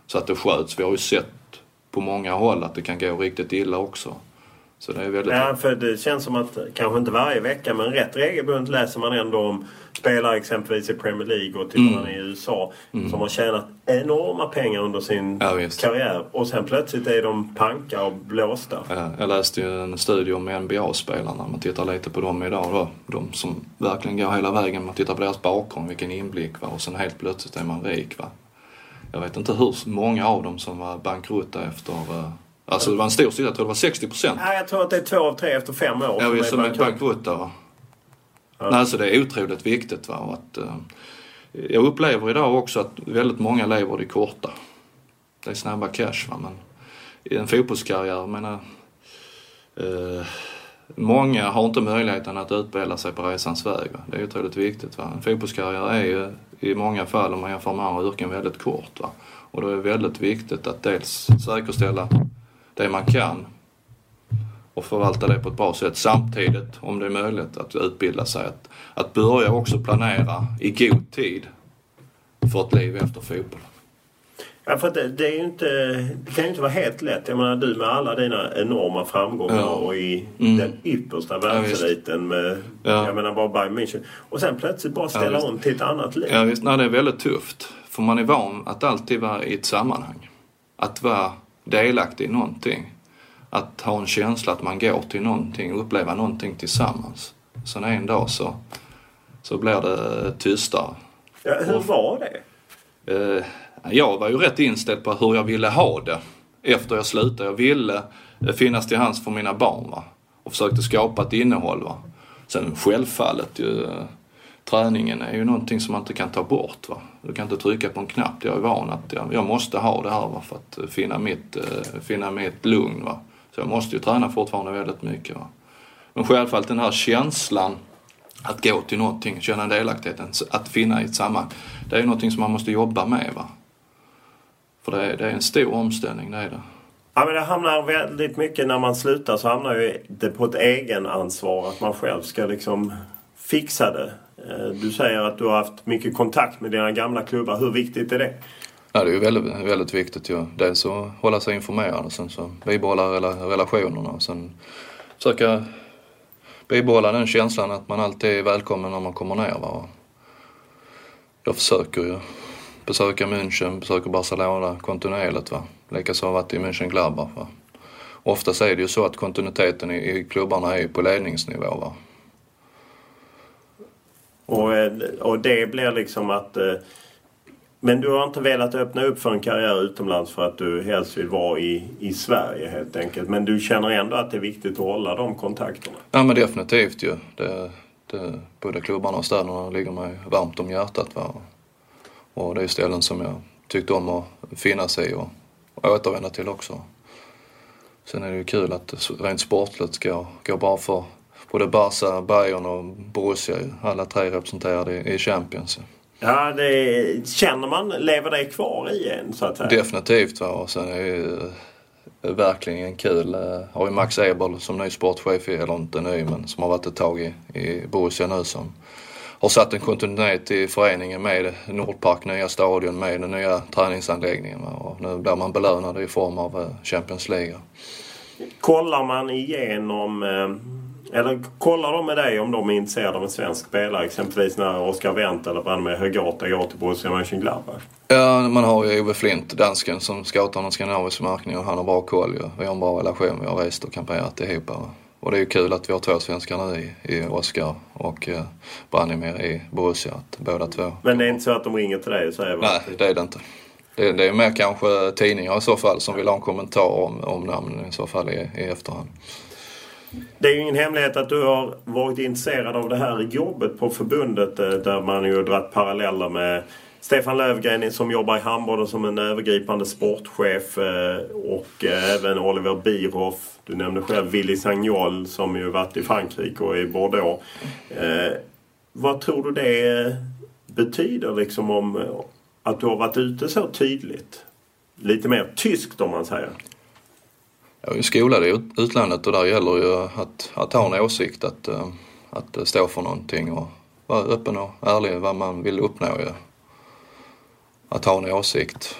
Så att det sköts. Vi har ju sett på många håll att det kan gå riktigt illa också. Så det är väldigt... Ja, för det känns som att, kanske inte varje vecka, men rätt regelbundet läser man ändå om spelare exempelvis i Premier League och tittar Mm. i USA som har tjänat enorma pengar under sin Ja, karriär och sen plötsligt är de panka och blåsta. Eh, Jag läste ju en studie om NBA-spelarna. Man tittar lite på dem idag då. De som verkligen går hela vägen. Man tittar på deras bakgrund, vilken inblick va. Och sen helt plötsligt är man rik va. Jag vet inte hur många av dem som var bankrutta efter... eh, Alltså det var en stor siffra, jag tror det var 60 procent. Nej, jag tror att det är två av tre efter fem år Ja, som är bankrutt. bankrutta. Va? Nej, alltså det är otroligt viktigt. Va? Och Att, eh, jag upplever idag också att väldigt många lever det korta. Det är snabba cash va, men i en fotbollskarriär, menar, eh, många har inte möjligheten att utbilda sig på resans väg. Va? Det är otroligt viktigt. Va? En fotbollskarriär är ju i många fall, om man jämför med andra yrken, väldigt kort. Va? Och då är det väldigt viktigt att dels säkerställa det man kan och förvalta det på ett bra sätt samtidigt, om det är möjligt, att utbilda sig. Att, att börja också planera i god tid för ett liv efter fotboll. Ja, för det, det, är ju inte, det kan ju inte vara helt lätt. Jag menar du med alla dina enorma framgångar Ja. och i Mm. den yppersta Ja, världseliten med, Ja. jag menar bara Bayern München. Och sen plötsligt bara ställa visst. om till ett annat liv. Ja, visst, nej, det är väldigt tufft. För man är van att alltid vara i ett sammanhang. Att vara delaktig i någonting. Att ha en känsla att man går till någonting, uppleva någonting tillsammans. Sen en dag så, så blir det tystare. Ja, hur var det? Eh, jag var ju rätt inställd på hur jag ville ha det efter jag slutade. Jag ville finnas till hands för mina barn va? och försökte skapa ett innehåll. Va? Sen självfallet ju, träningen är ju någonting som man inte kan ta bort. Va? Du kan inte trycka på en knapp. Jag är van att jag, jag måste ha det här va? för att eh, finna mitt, eh, finna mitt lugn. Va? Så jag måste ju träna fortfarande väldigt mycket. Va? Men självfallet den här känslan att gå till någonting, känna delaktigheten, att finna i ett sammanhang. Det är ju någonting som man måste jobba med. Va? För det är, det är en stor omställning, det är det. Ja, men det hamnar väldigt mycket när man slutar så hamnar ju det på ett egen ansvar att man själv ska liksom fixa det. Eh, du säger att du har haft mycket kontakt med dina gamla klubbar. Hur viktigt är det? Ja, det är ju väldigt, väldigt viktigt ju. Dels att hålla sig informerad och sen så bibehålla relationerna och sen försöka bibehålla den känslan att man alltid är välkommen när man kommer ner. Va? Jag försöker ju besöka München, besöker Barcelona kontinuerligt. Va? Likaså har jag varit i München-Gladbach. Oftast är det ju så att kontinuiteten i, i klubbarna är på ledningsnivå. Va? Och, eh, och det blir liksom att... Eh, men du har inte velat öppna upp för en karriär utomlands för att du helst vill vara i, i Sverige helt enkelt. Men du känner ändå att det är viktigt att hålla de kontakterna. Ja men definitivt ju. Det, det, både klubbarna och städerna ligger mig varmt om hjärtat. Va? Och det är ställen som jag tyckte om att finnas i och, och återvända till också. Sen är det ju kul att det rent sportligt går, går bra för både Barca, Bayern och Borussia. Alla tre representerade i, Champions. Ja, det känner man, lever det kvar i en så att säga? Definitivt va. Och sen är det ju eh, verkligen kul. eh, Har ju Max Eberl som ny sportchef, eller inte ny men som har varit ett tag i, i Borussia nu som har satt en kontinuitet i föreningen med Nordpark, nya stadion, med den nya träningsanläggningen. va. Och nu blir man belönad i form av eh, Champions League. Kollar man igenom... eh, Eller kollar de med dig om de är intresserade av en svensk spelare? Exempelvis när Oscar Wendt eller Branimir Hrgota går till Borussia Mönchengladbach. Ja, man har ju Ove Flint, dansken, som scoutar den skandinaviska marknaden och han har bra koll ju. Vi har en bra relation, vi har rest och kamperat ihop. va. Och det är ju kul att vi har två svenskar nu i, i Oscar och eh, Branimir i Borussia. Att båda två. Men det är inte så att de ringer till dig och säger Nej, det är det inte. Det, det är mer kanske tidningar i så fall som vill ha en kommentar om, om namnen i så fall i, i efterhand. Det är ju ingen hemlighet att du har varit intresserad av det här jobbet på förbundet eh, där man ju dragit paralleller med Stefan Löfgren som jobbar i handbollen som en övergripande sportchef eh, och eh, även Oliver Bierhoff. Du nämnde själv Willy Sagnol som ju varit i Frankrike och i Bordeaux. Vad tror du det betyder liksom om att du har varit ute så tydligt? Lite mer tyskt om man säger. Jag är skolad i ut- utlandet och där gäller ju att, att ha en åsikt, att, eh, att stå för någonting och vara öppen och ärlig vad man vill uppnå ju. Att ha en åsikt.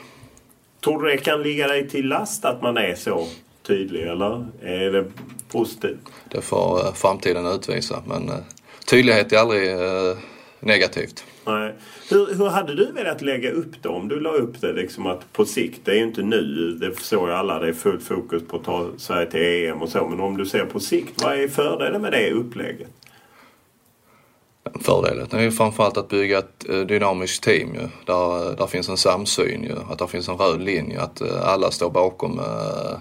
Tror du det kan ligga dig till last att man är så tydlig eller är det positivt? Det får eh, framtiden utvisa men eh, tydlighet är aldrig eh, negativt. Nej. Hur, hur hade du velat lägga upp det om du la upp det liksom att på sikt, det är ju inte nu, det förstår ju alla, det är fullt fokus på att ta Sverige till EM och så. Men om du ser på sikt, vad är fördelen med det upplägget? Fördelen är ju framförallt att bygga ett eh, dynamiskt team ju. Där, där finns en samsyn ju. Att det finns en röd linje. Att eh, alla står bakom eh,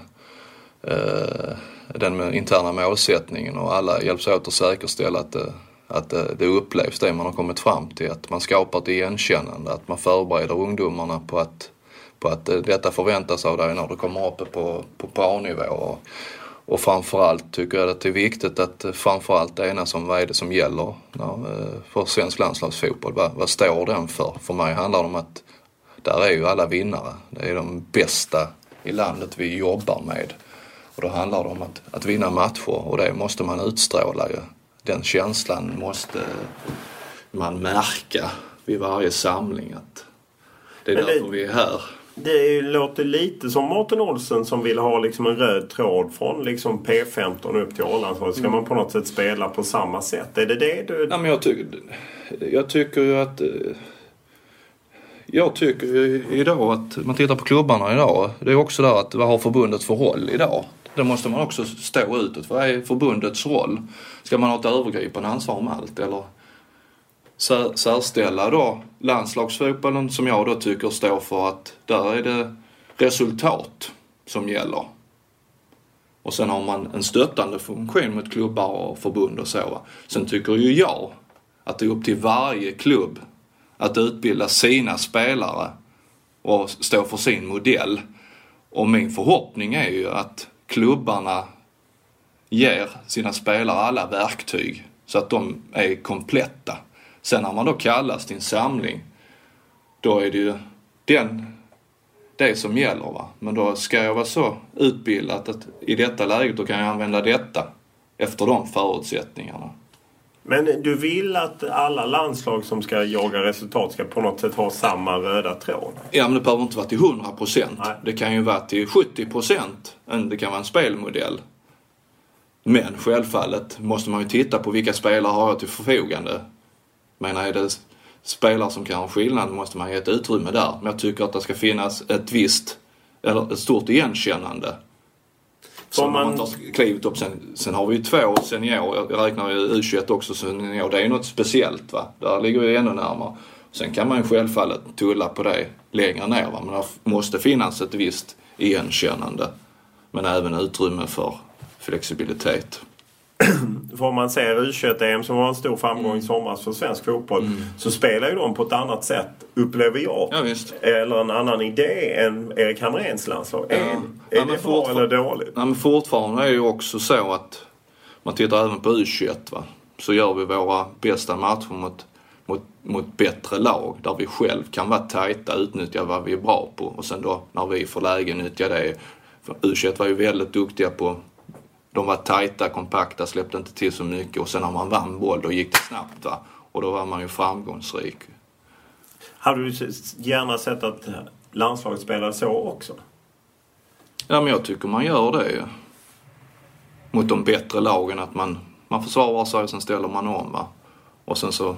eh, den interna målsättningen och alla hjälps åt att säkerställa att, eh, att eh, det, upplevs det man har kommit fram till. Att man skapar ett igenkännande. Att man förbereder ungdomarna på att, på att eh, detta förväntas av dig när du kommer upp på, på, parnivå. A-nivå. Och, Och framförallt tycker jag att det är viktigt att eh, framförallt enas om vad är det som gäller för svensk landslagsfotboll. Vad, vad står den för? För mig handlar det om att där är ju alla vinnare. Det är de bästa i landet vi jobbar med. Och då handlar det om att, att vinna matcher och det måste man utstråla ju. Den känslan måste man märka vid varje samling att det är Men därför vi är här. Det låter lite som Martin Olsen som vill ha liksom en röd tråd från liksom P15 upp till Arlandshållet. Ska mm. man på något sätt spela på samma sätt? Är det det du... Men jag, tycker, jag tycker ju att... Eh, jag tycker idag att, man tittar på klubbarna idag, det är också där att vad har förbundet för roll idag? Då måste man också stå utåt. Vad är förbundets roll? Ska man ha ett övergripande ansvar om allt eller särställa då landslagsfotbollen som jag då tycker står för att där är det resultat som gäller. Och sen har man en stöttande funktion mot klubbar och förbund och så. Sen tycker ju jag att det är upp till varje klubb att utbilda sina spelare och stå för sin modell. Och min förhoppning är ju att klubbarna ger sina spelare alla verktyg så att de är kompletta. Sen när man då kallas till en samling, då är det ju den, det som gäller. Va? Men då ska jag vara så utbildad att i detta läget då kan jag använda detta efter de förutsättningarna. Men du vill att alla landslag som ska jaga resultat ska på något sätt ha samma röda tråd? Ja, men det behöver inte vara till 100 procent. Det kan ju vara till 70 procent. Det kan vara en spelmodell. Men självfallet måste man ju titta på vilka spelare har jag till förfogande. Menar är det spelare som kan ha skillnad måste man ge ett utrymme där. Men jag tycker att det ska finnas ett visst, eller ett stort igenkännande som man... man tar klivet upp. Sen, sen har vi ju två seniorer. Jag räknar ju U21 också senior. Det är ju något speciellt va. Där ligger vi ännu närmare. Sen kan man ju självfallet tulla på det längre ner va. Men det måste finnas ett visst igenkännande. Men även utrymme för flexibilitet. för man ser U21-EM som var en stor framgång i mm. somras för svensk fotboll mm. så spelar ju de på ett annat sätt, upplever jag. Ja, eller en annan idé än Erik Hamréns landslag. Ja. Är, ja, det bra eller dåligt? Ja, men fortfarande är det ju också så att man tittar även på U21 va? så gör vi våra bästa matcher mot, mot, mot bättre lag där vi själv kan vara tajta, utnyttja vad vi är bra på och sen då när vi får läge nyttja det. För U21 var ju väldigt duktiga på de var tajta, kompakta, släppte inte till så mycket och sen när man vann boll då gick det snabbt va. Och då var man ju framgångsrik. Hade du gärna sett att landslaget spelade så också? Ja men jag tycker man gör det ju. Mot de bättre lagen att man, man försvarar sig och sen ställer man om va. Och sen så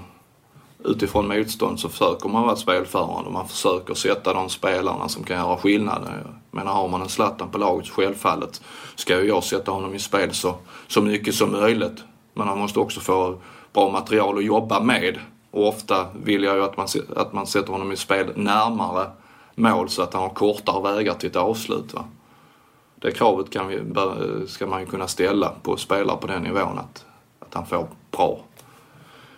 utifrån motstånd så försöker man vara spelförande och man försöker sätta de spelarna som kan göra skillnad. Men har man en Zlatan på laget självfallet ska ju jag sätta honom i spel så, så mycket som möjligt. Men han måste också få bra material att jobba med. Och ofta vill jag ju att man, att man sätter honom i spel närmare mål så att han har kortare vägar till ett avslut. Va? Det kravet kan vi, ska man ju kunna ställa på spelare på den nivån att, att han får bra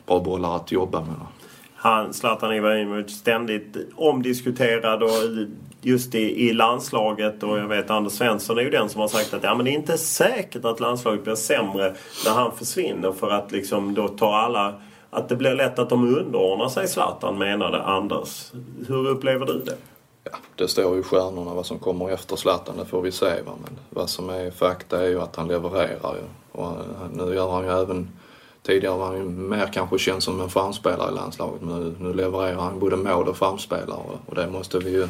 bra bollar att jobba med. Han, Zlatan Ibrahimovic, ständigt omdiskuterad och just i, i landslaget och jag vet Anders Svensson är ju den som har sagt att ja, men det är inte säkert att landslaget blir sämre när han försvinner för att liksom då tar alla att det blir lätt att de underordnar sig Zlatan menade Anders. Hur upplever du det? Ja, det står ju i stjärnorna vad som kommer efter Zlatan, det får vi se. Va? Men vad som är fakta är ju att han levererar. Ju. Och nu gör han ju även Tidigare var han ju mer kanske känd som en framspelare i landslaget men nu, nu levererar han både mål och framspelare och det måste vi ju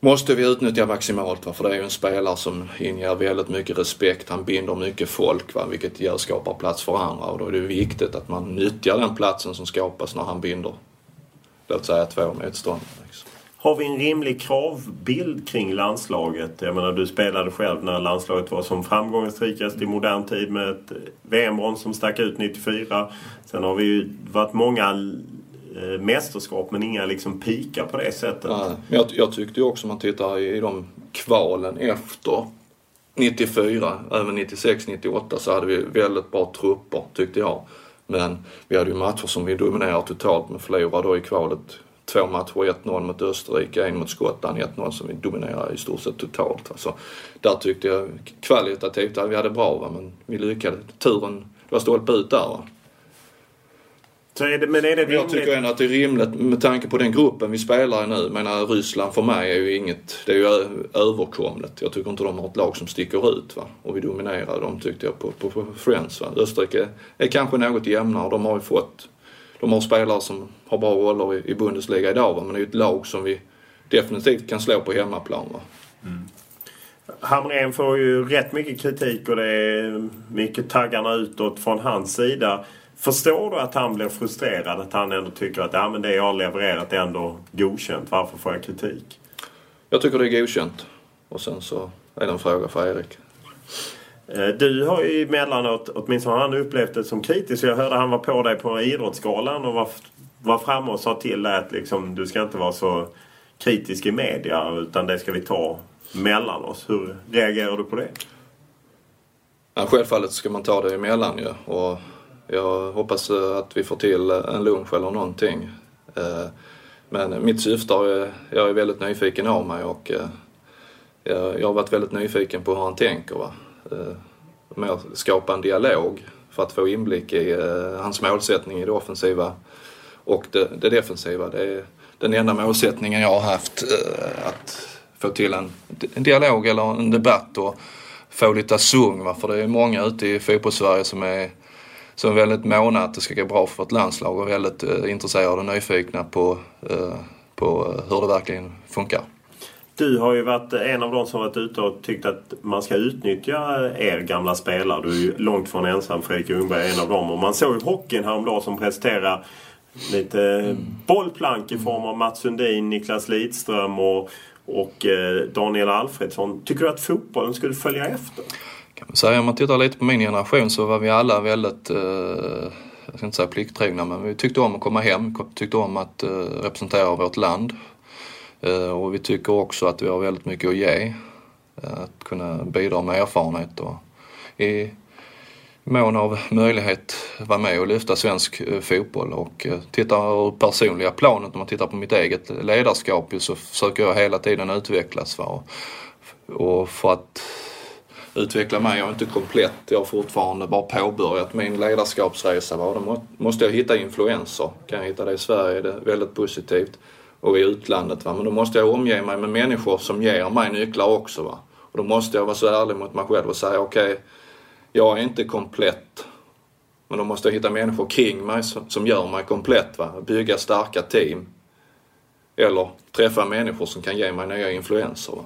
måste vi utnyttja maximalt. Va? För det är ju en spelare som inger väldigt mycket respekt. Han binder mycket folk va? vilket gör, skapar plats för andra och då är det viktigt att man nyttjar den platsen som skapas när han binder, låt säga två motståndare. Liksom. Har vi en rimlig kravbild kring landslaget? Jag menar du spelade själv när landslaget var som framgångsrikast i modern tid med ett eh, VM-brons som stack ut 94. Sen har vi ju varit många eh, mästerskap men inga liksom pikar på det sättet. Nej, jag, jag tyckte ju också om man tittar i, i de kvalen efter 94, även 96, 98 så hade vi väldigt bra trupper tyckte jag. Men vi hade ju matcher som vi dominerade totalt men förlorade då i kvalet två matcher, 1-0 mot Österrike, en mot Skottland, 1-0 som vi dominerade i stort sett totalt. Alltså, där tyckte jag kvalitativt att vi hade bra va? men vi lyckades. Turen, det var stolpe ut där va. Så är det, men är det Jag tycker ändå att det är rimligt med tanke på den gruppen vi spelar i nu. Jag menar Ryssland för mig är ju inget, det är ju överkomligt. Jag tycker inte de har ett lag som sticker ut va. Och vi dominerar dem tyckte jag på, på, på Friends va. Österrike är kanske något jämnare. De har ju fått, de har spelare som har bra roller i, i Bundesliga idag va. Men det är ju ett lag som vi definitivt kan slå på hemmaplan va. Mm. Hamrén får ju rätt mycket kritik och det är mycket taggarna utåt från hans sida. Förstår du att han blir frustrerad? Att han ändå tycker att ja, men det jag har levererat är ändå godkänt. Varför får jag kritik? Jag tycker det är godkänt. Och sen så är det en fråga för Erik. Eh, du har ju emellanåt, åtminstone har han upplevt det som kritisk. Jag hörde han var på dig på Idrottsgalan och var, var framme och sa till dig att liksom, du ska inte vara så kritisk i media utan det ska vi ta mellan oss. Hur reagerar du på det? Ja, självfallet ska man ta det emellan ju. Ja. Och jag hoppas att vi får till en lunch eller någonting. Eh, men mitt syfte är, jag är väldigt nyfiken av mig och eh, jag har varit väldigt nyfiken på hur han tänker. Va? Eh, med att skapa en dialog för att få inblick i eh, hans målsättning i det offensiva och det, det defensiva. Det är den enda målsättningen jag har haft. Eh, att få till en, en dialog eller en debatt och få lite sung. För det är många ute i fotbollssverige som är som är väldigt måna att det ska gå bra för vårt landslag och väldigt intresserade och nyfikna på, på hur det verkligen funkar. Du har ju varit en av de som varit ute och tyckt att man ska utnyttja er gamla spelare. Du är ju långt från ensam. Fredrik Ljungberg är en av dem. Och man såg ju hockeyn häromdagen som presenterar lite mm. bollplank i form av Mats Sundin, Niklas Lidström och, och eh, Daniel Alfredsson. Tycker du att fotbollen skulle följa efter? kan man säga. Om man tittar lite på min generation så var vi alla väldigt, eh, jag ska inte säga plikttrogna, men vi tyckte om att komma hem, tyckte om att eh, representera vårt land. Eh, och vi tycker också att vi har väldigt mycket att ge. Eh, att kunna bidra med erfarenhet och i mån av möjlighet vara med och lyfta svensk eh, fotboll. Och titta ur personliga planet, om man tittar på mitt eget ledarskap så försöker jag hela tiden utvecklas. Och för att utveckla mig. Jag är inte komplett. Jag har fortfarande bara påbörjat min ledarskapsresa. Då måste jag hitta influenser. Kan jag hitta det i Sverige är det väldigt positivt. Och i utlandet. Va? Men då måste jag omge mig med människor som ger mig nycklar också. Va? Och då måste jag vara så ärlig mot mig själv och säga okej, okay, jag är inte komplett. Men då måste jag hitta människor kring mig som gör mig komplett. Va? Bygga starka team. Eller träffa människor som kan ge mig nya influenser. Va?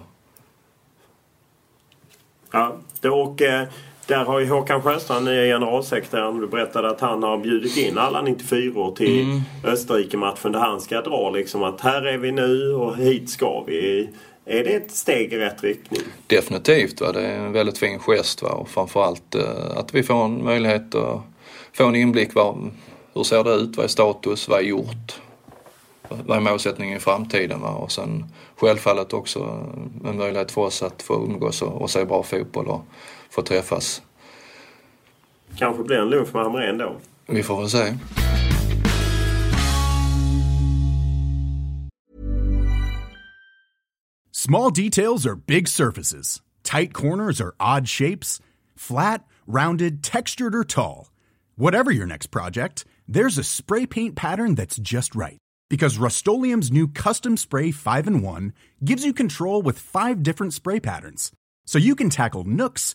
Ja, och eh, där har ju Håkan Sjöstrand, nya generalsekreteraren, du berättade att han har bjudit in alla 94 till mm. Österrike-matchen där han ska dra liksom att här är vi nu och hit ska vi. Är det ett steg i rätt riktning? Definitivt. Va? Det är en väldigt fin gest va? och framförallt eh, att vi får en möjlighet att få en inblick. Va? Hur ser det ut? Vad är status? Vad är gjort? vad är målsättningen i framtiden. Va? Och sen självfallet också en möjlighet för oss att få umgås och, och se bra fotboll och få träffas. Kanske blir en lunch med Hamrén då? Vi får väl se. Small details are big surfaces. Tight corners are odd shapes. Flat, rounded, textured or tall. Whatever your next project, there's a spray paint pattern that's just right. Because Rust new Custom Spray 5 and 1 gives you control with five different spray patterns. So you can tackle nooks,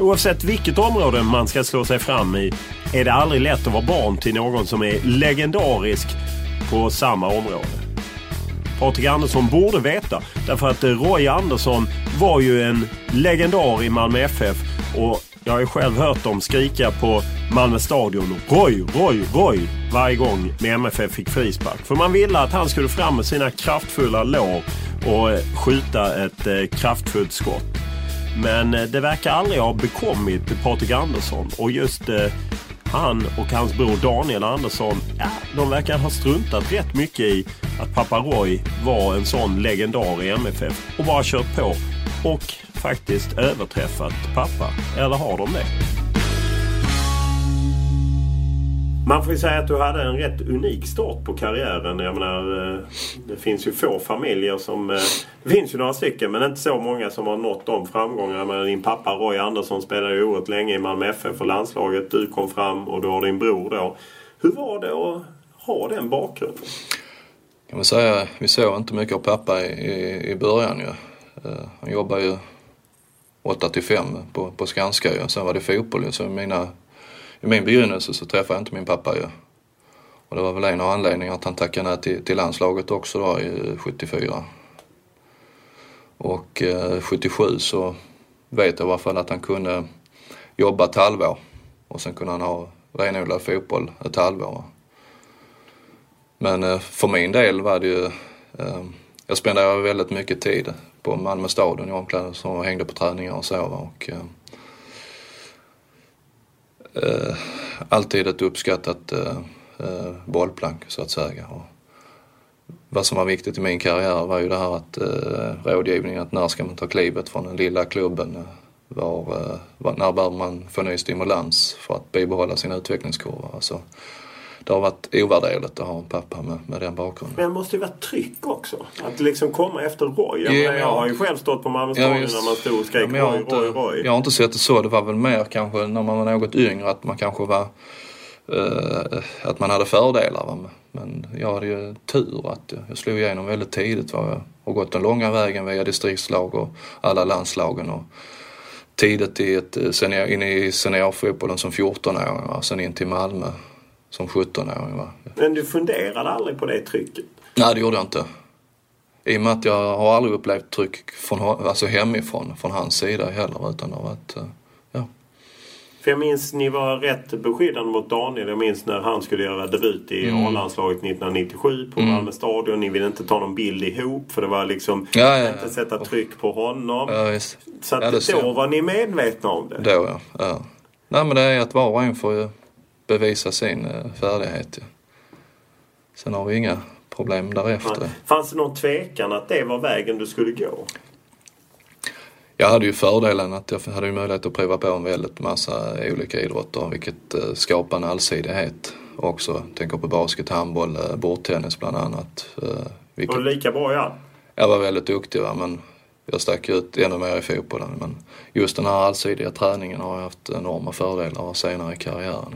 Oavsett vilket område man ska slå sig fram i är det aldrig lätt att vara barn till någon som är legendarisk på samma område. Patrik Andersson borde veta därför att Roy Andersson var ju en legendar i Malmö FF och jag har ju själv hört dem skrika på Malmö stadion Roy, Roy, Roy varje gång med MFF fick frispark. För man ville att han skulle fram med sina kraftfulla lår och skjuta ett eh, kraftfullt skott. Men eh, det verkar aldrig ha bekommit Patrik Andersson och just eh, han och hans bror Daniel Andersson, ja, de verkar ha struntat rätt mycket i att pappa Roy var en sån legendar i MFF och bara kört på och faktiskt överträffat pappa. Eller har de det? Man får ju säga att du hade en rätt unik start på karriären. Jag menar, eh, det finns ju få familjer som... Eh, det finns ju några stycken men inte så många som har nått de framgångarna. Men din pappa Roy Andersson spelade ju oerhört länge i Malmö FF för landslaget. Du kom fram och du har din bror då. Hur var det att ha den bakgrunden? Kan man säga, vi såg inte mycket av pappa i, i, början ju. Eh, han jobbade ju 8 till 5 på, på Skanska ju. Sen var det fotboll ju. Så mina, i min begynnelse så träffade jag inte min pappa ju. Och det var väl en av anledningarna att han tackade nej till, till landslaget också då i 74. Och eh, 77 så vet jag i alla fall att han kunde jobba ett halvår. Och sen kunde han ha renodlad fotboll ett halvår. Men eh, för min del var det ju, eh, jag spenderade väldigt mycket tid på Malmö stadion i omklädningsrum och hängde på träningar och så. va. Och, eh, eh, alltid ett uppskattat eh, eh, bollplank så att säga. Och vad som var viktigt i min karriär var ju det här att eh, rådgivningen, att när ska man ta klivet från den lilla klubben? Var, eh, var, när bör man få ny stimulans för att bibehålla sin utvecklingskurva? Alltså, det har varit ovärderligt att ha en pappa med, med den bakgrunden. Men det måste ju vara tryck också. Att liksom komma efter Roy. Jag, menar, jag ja. har ju själv stått på Malmö Ja, stadion när man stod och skrek Ja, jag, Roy, inte, Roy, Roy. jag har inte sett det så. Det var väl mer kanske när man var något yngre att man kanske var eh, att man hade fördelar. Va? Men jag hade ju tur att jag, jag slog igenom väldigt tidigt. Va? Jag har gått den långa vägen via distriktslag och alla landslagen. Och tidigt i ett eh, senior, in i seniorfotbollen som 14-åring. Va? Sen in till Malmö som 17-åring. Va? Men du funderade aldrig på det trycket? Nej, det gjorde jag inte. I och med att jag har aldrig upplevt tryck från, alltså hemifrån, från hans sida heller. Utan har varit, eh, ja. För jag minns ni var rätt beskyddande mot Daniel. Jag minns när han skulle göra debut i Mm. A-landslaget 1997 på Malmö stadion. Ni ville inte ta någon bild ihop för det var liksom Ja, ja, inte sätta tryck på honom. Ja. Så att Ja, då var ni medvetna om det. Då ja. ja. Nej men det är att var och en får ju bevisa sin eh, färdighet. Sen har vi inga problem därefter. Fanns det någon tvekan att det var vägen du skulle gå? Jag hade ju fördelen att jag hade möjlighet att prova på en väldigt massa olika idrotter vilket eh, skapar en allsidighet också. Tänker på basket, handboll, eh, bordtennis bland annat. Vilket... Var du lika bra i allt? Jag var väldigt duktig va, men jag stack ut ännu mer i fotbollen. Men just den här allsidiga träningen har jag haft enorma fördelar av senare i karriären.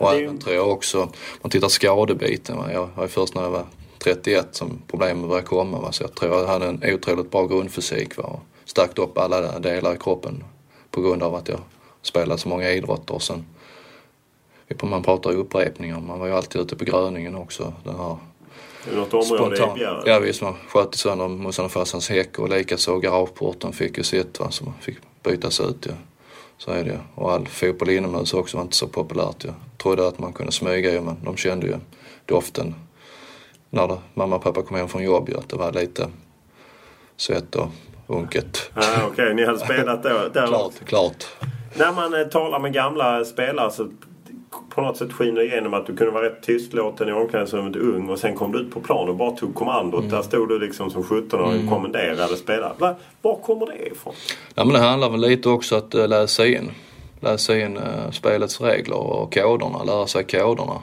Och även tror jag också, om man tittar skadebiten. Va, jag var först när jag var 31 som problemen började komma. Va, så jag tror jag hade en otroligt bra grundfysik. Va, och stack upp alla delar i kroppen på grund av att jag spelat så många idrotter. Och sen, man pratar ju upprepningar, man var ju alltid ute på gröningen också. Den här I något område i Spontant. Bjärred? Ja visst, man sköt sönder morsan och farsans häck och likaså garageporten fick ju sitt va, som fick bytas ut ju. Så är det ju. Och all fotboll inomhus också var inte så populärt ju. Trodde att man kunde smyga ju men de kände ju doften när det, mamma och pappa kom hem från jobb ju att det var lite sött och unket. Ja, Okej, ni hade spelat då. Klart, klart. När man eh, talar med gamla spelare så på något sätt skiner igenom att du kunde vara rätt tystlåten i omklädningsrummet ung och sen kom du ut på plan och bara tog kommandot. Mm. Där stod du liksom som 17-åring och mm. kommenderade spelare. Var, var kommer det ifrån? Ja, men det handlar väl lite också att uh, läsa in. Läsa in uh, spelets regler och koderna, lära sig koderna.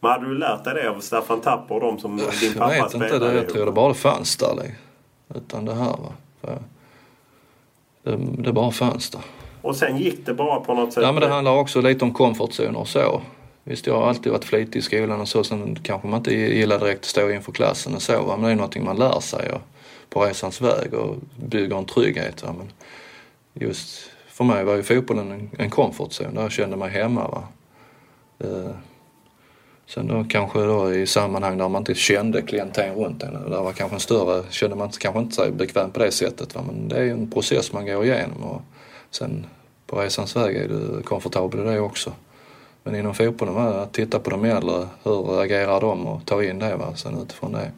Men hade du lärt dig det av Staffan Tapper och de som din pappa spelade? Jag vet inte, det, jag tror det bara fanns där. Liksom. Utan det här va. Det, det bara fanns där. Och sen gick det bara på något sätt? Ja men det handlar också lite om komfortzoner och så. Visst, jag har alltid varit flitig i skolan och så. Sen kanske man inte gillar direkt att stå inför klassen och så. Va? Men det är någonting man lär sig på resans väg och bygger en trygghet. Va? Men just för mig var ju fotbollen en, komfortzon där jag kände mig hemma. Va? Eh, sen då kanske då i sammanhang där man inte kände klienten runt en. Där var kanske en större, kände man kanske inte sig bekväm på det sättet. Va? Men det är ju en process man går igenom. Och sen på resans väg är du komfortabel i det också. Men inom fotbollen var att titta på de äldre, hur agerar de och ta in det va? sen utifrån det.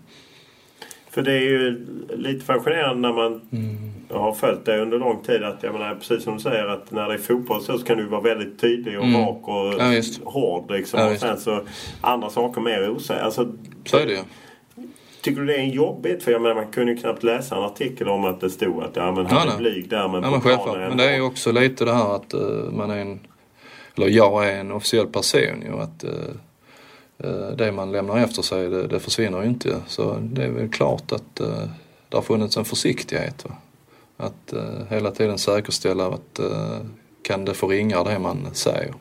För det är ju lite fascinerande när man mm. har följt det under lång tid att jag menar precis som du säger att när det är fotboll så kan du vara väldigt tydlig och mm. rak och ja, hård liksom. Ja, och sen så andra saker mer osäkra. Alltså, så är det ju. Tycker du det är jobbigt? För jag menar, man kunde ju knappt läsa en artikel om att det stod att ja, men han ja, är blyg där men ja, men självklart. Men det är ju också lite det här att uh, man är en, eller jag är en officiell person ju. Att uh, det man lämnar efter sig det, det försvinner ju inte. Så det är väl klart att uh, det har funnits en försiktighet. Va? Att hela tiden säkerställa att kan det förringa det man säger.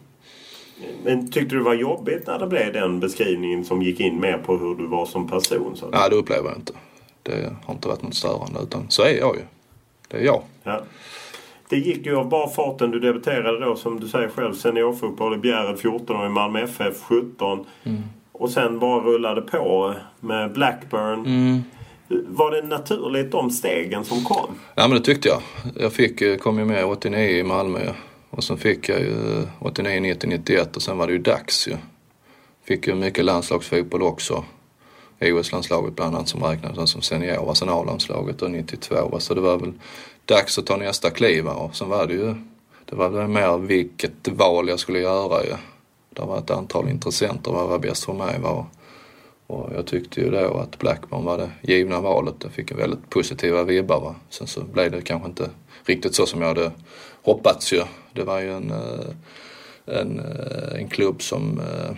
Men tyckte du det var jobbigt när det blev den beskrivningen som gick in mer på hur du var som person? Så? Nej, det upplever jag inte. Det har inte varit något störande utan så är jag ju. Det är jag. Ja. Det gick ju av bara farten. Du debuterade då som du säger själv seniorfotboll i Bjärred 14 och i Malmö FF 17. Mm. Och sen bara rullade på med Blackburn. Mm. Var det naturligt de stegen som kom? Ja men det tyckte jag. Jag fick, kom ju med 89 i Malmö och sen fick jag ju 89, 90, 91 och sen var det ju dags ju. Fick ju mycket landslagsfotboll också. OS-landslaget bland annat som räknades som senior, sen A-landslaget och 92. Så det var väl dags att ta nästa kliv och sen var det ju, det var väl mer vilket val jag skulle göra ju. Det var ett antal intressenter, vad var bäst för mig var. Och jag tyckte ju då att Blackburn var det givna valet. Jag fick väldigt positiva vibbar. Va? Sen så blev det kanske inte riktigt så som jag hade hoppats ju. Det var ju en, eh, en, eh, en klubb som eh,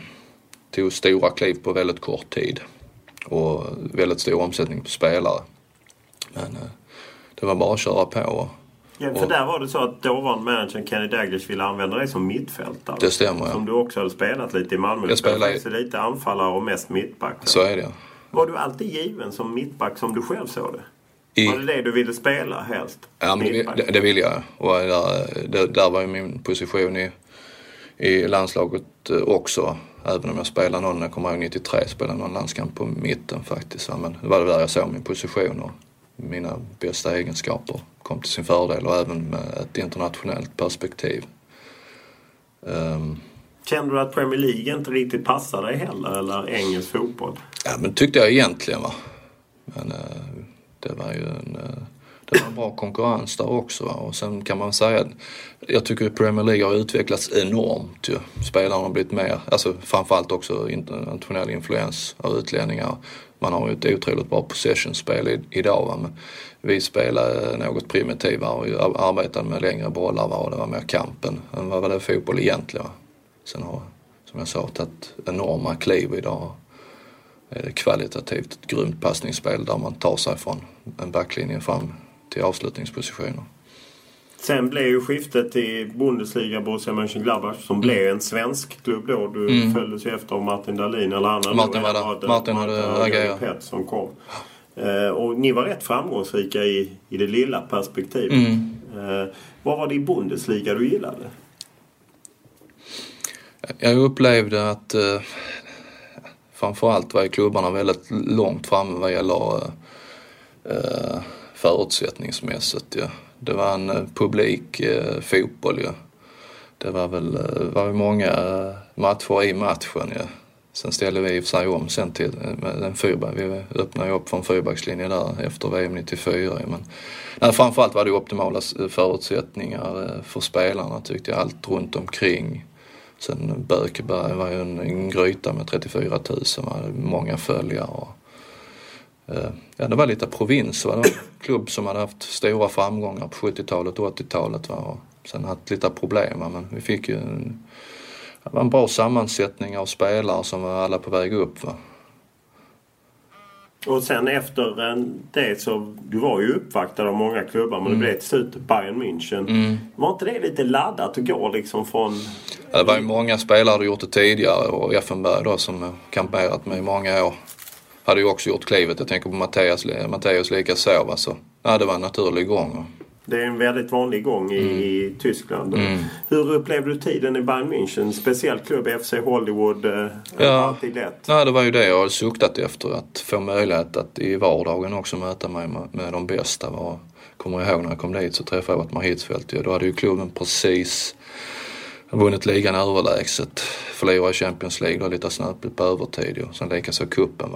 tog stora kliv på väldigt kort tid och väldigt stor omsättning på spelare. Men det var bara att köra på. Ja, för och, där var det så att dåvarande managern Kenny Daglish ville använda dig som mittfältare. Det stämmer ja. Som du också hade spelat lite i Malmö. Jag spelade faktiskt lite anfallare och mest mittback. Så är det Var du alltid given som mittback som du själv såg det? I, var det det du ville spela helst? Ja, men det, det ville jag. Och där, det, där var ju min position i, i landslaget eh, också. Även om jag spelade någon, jag kommer ihåg 93, spelade någon landskamp på mitten faktiskt. Men det var där jag såg min position och mina bästa egenskaper kom till sin fördel och även med ett internationellt perspektiv. Um, Kände du att Premier League inte riktigt passade dig heller eller engelsk fotboll? Ja men tyckte jag egentligen va. Men uh, det var ju en, eh, det var bra konkurrens där också. Va? Och sen kan man säga att jag tycker Premier League har utvecklats enormt ju. Spelarna har blivit mer, alltså framförallt också internationell influens av utlänningar. Man har ju ett otroligt bra possession-spel idag va? men vi spelade något primitivare och arbetade med längre bollar va? och det var mer kampen än vad var det fotboll egentligen. Va? Sen har, som jag sa, tagit enorma kliv idag kvalitativt ett grymt passningsspel där man tar sig från en backlinje fram till avslutningspositioner. Sen blev ju skiftet till Bundesliga Borussia Mönchengladbach som mm. blev en svensk klubb då. Du mm. följdes ju efter Martin Dahlin eller annan. Martin var där. Martin hade agerat. som kom. Eh, och ni var rätt framgångsrika i, i det lilla perspektivet. Mm. Eh, vad var det i Bundesliga du gillade? Jag upplevde att eh, framförallt var ju klubbarna väldigt långt framme vad gäller eh, eh förutsättningsmässigt. Ja. Det var en eh, publik eh, fotboll ja. Det var väl eh, var många matcher i matchen ja. Sen ställde vi i och för sig om sen till en fyrback. Vi öppnade ju upp för en fyrbackslinje där efter VM 94. Men nej, framförallt var det optimala förutsättningar för spelarna tyckte jag. Allt runt omkring Sen Bökeberg var ju en, en gryta med 34 000, var många följare. Och, eh, ja, det var lite provins. Va? Det var en klubb som hade haft stora framgångar på 70-talet och 80-talet. Va? Och sen haft lite problem. Va? Men vi fick ju en, det var en bra sammansättning av spelare som var alla på väg upp. Va? Och sen efter det så, du var ju uppvaktad av många klubbar men Mm. det blev till slut Bayern München. Var inte det lite laddat att gå liksom från... Ja, Det var ju många spelare som gjort det tidigare och Effenberg då som kamperat med i många år hade ju också gjort klivet. Jag tänker på Mattias, Mattias likaså. Va? Så, ja, det var en naturlig gång. Det är en väldigt vanlig gång i, i Tyskland. Hur upplevde du tiden i Bayern München? Speciell klubb, FC Hollywood. eh, Ja. Alltid lätt. Nej, det var ju det jag suktat efter. Att få möjlighet att i vardagen också möta mig med, med de bästa. Va? Kommer jag ihåg när jag kom dit så träffade jag Ottmar Hitzfeldt. ju. Då hade ju klubben precis vunnit ligan överlägset. Förlorade Champions League, då lite snabbt på övertid. ju. Sen likaså cupen.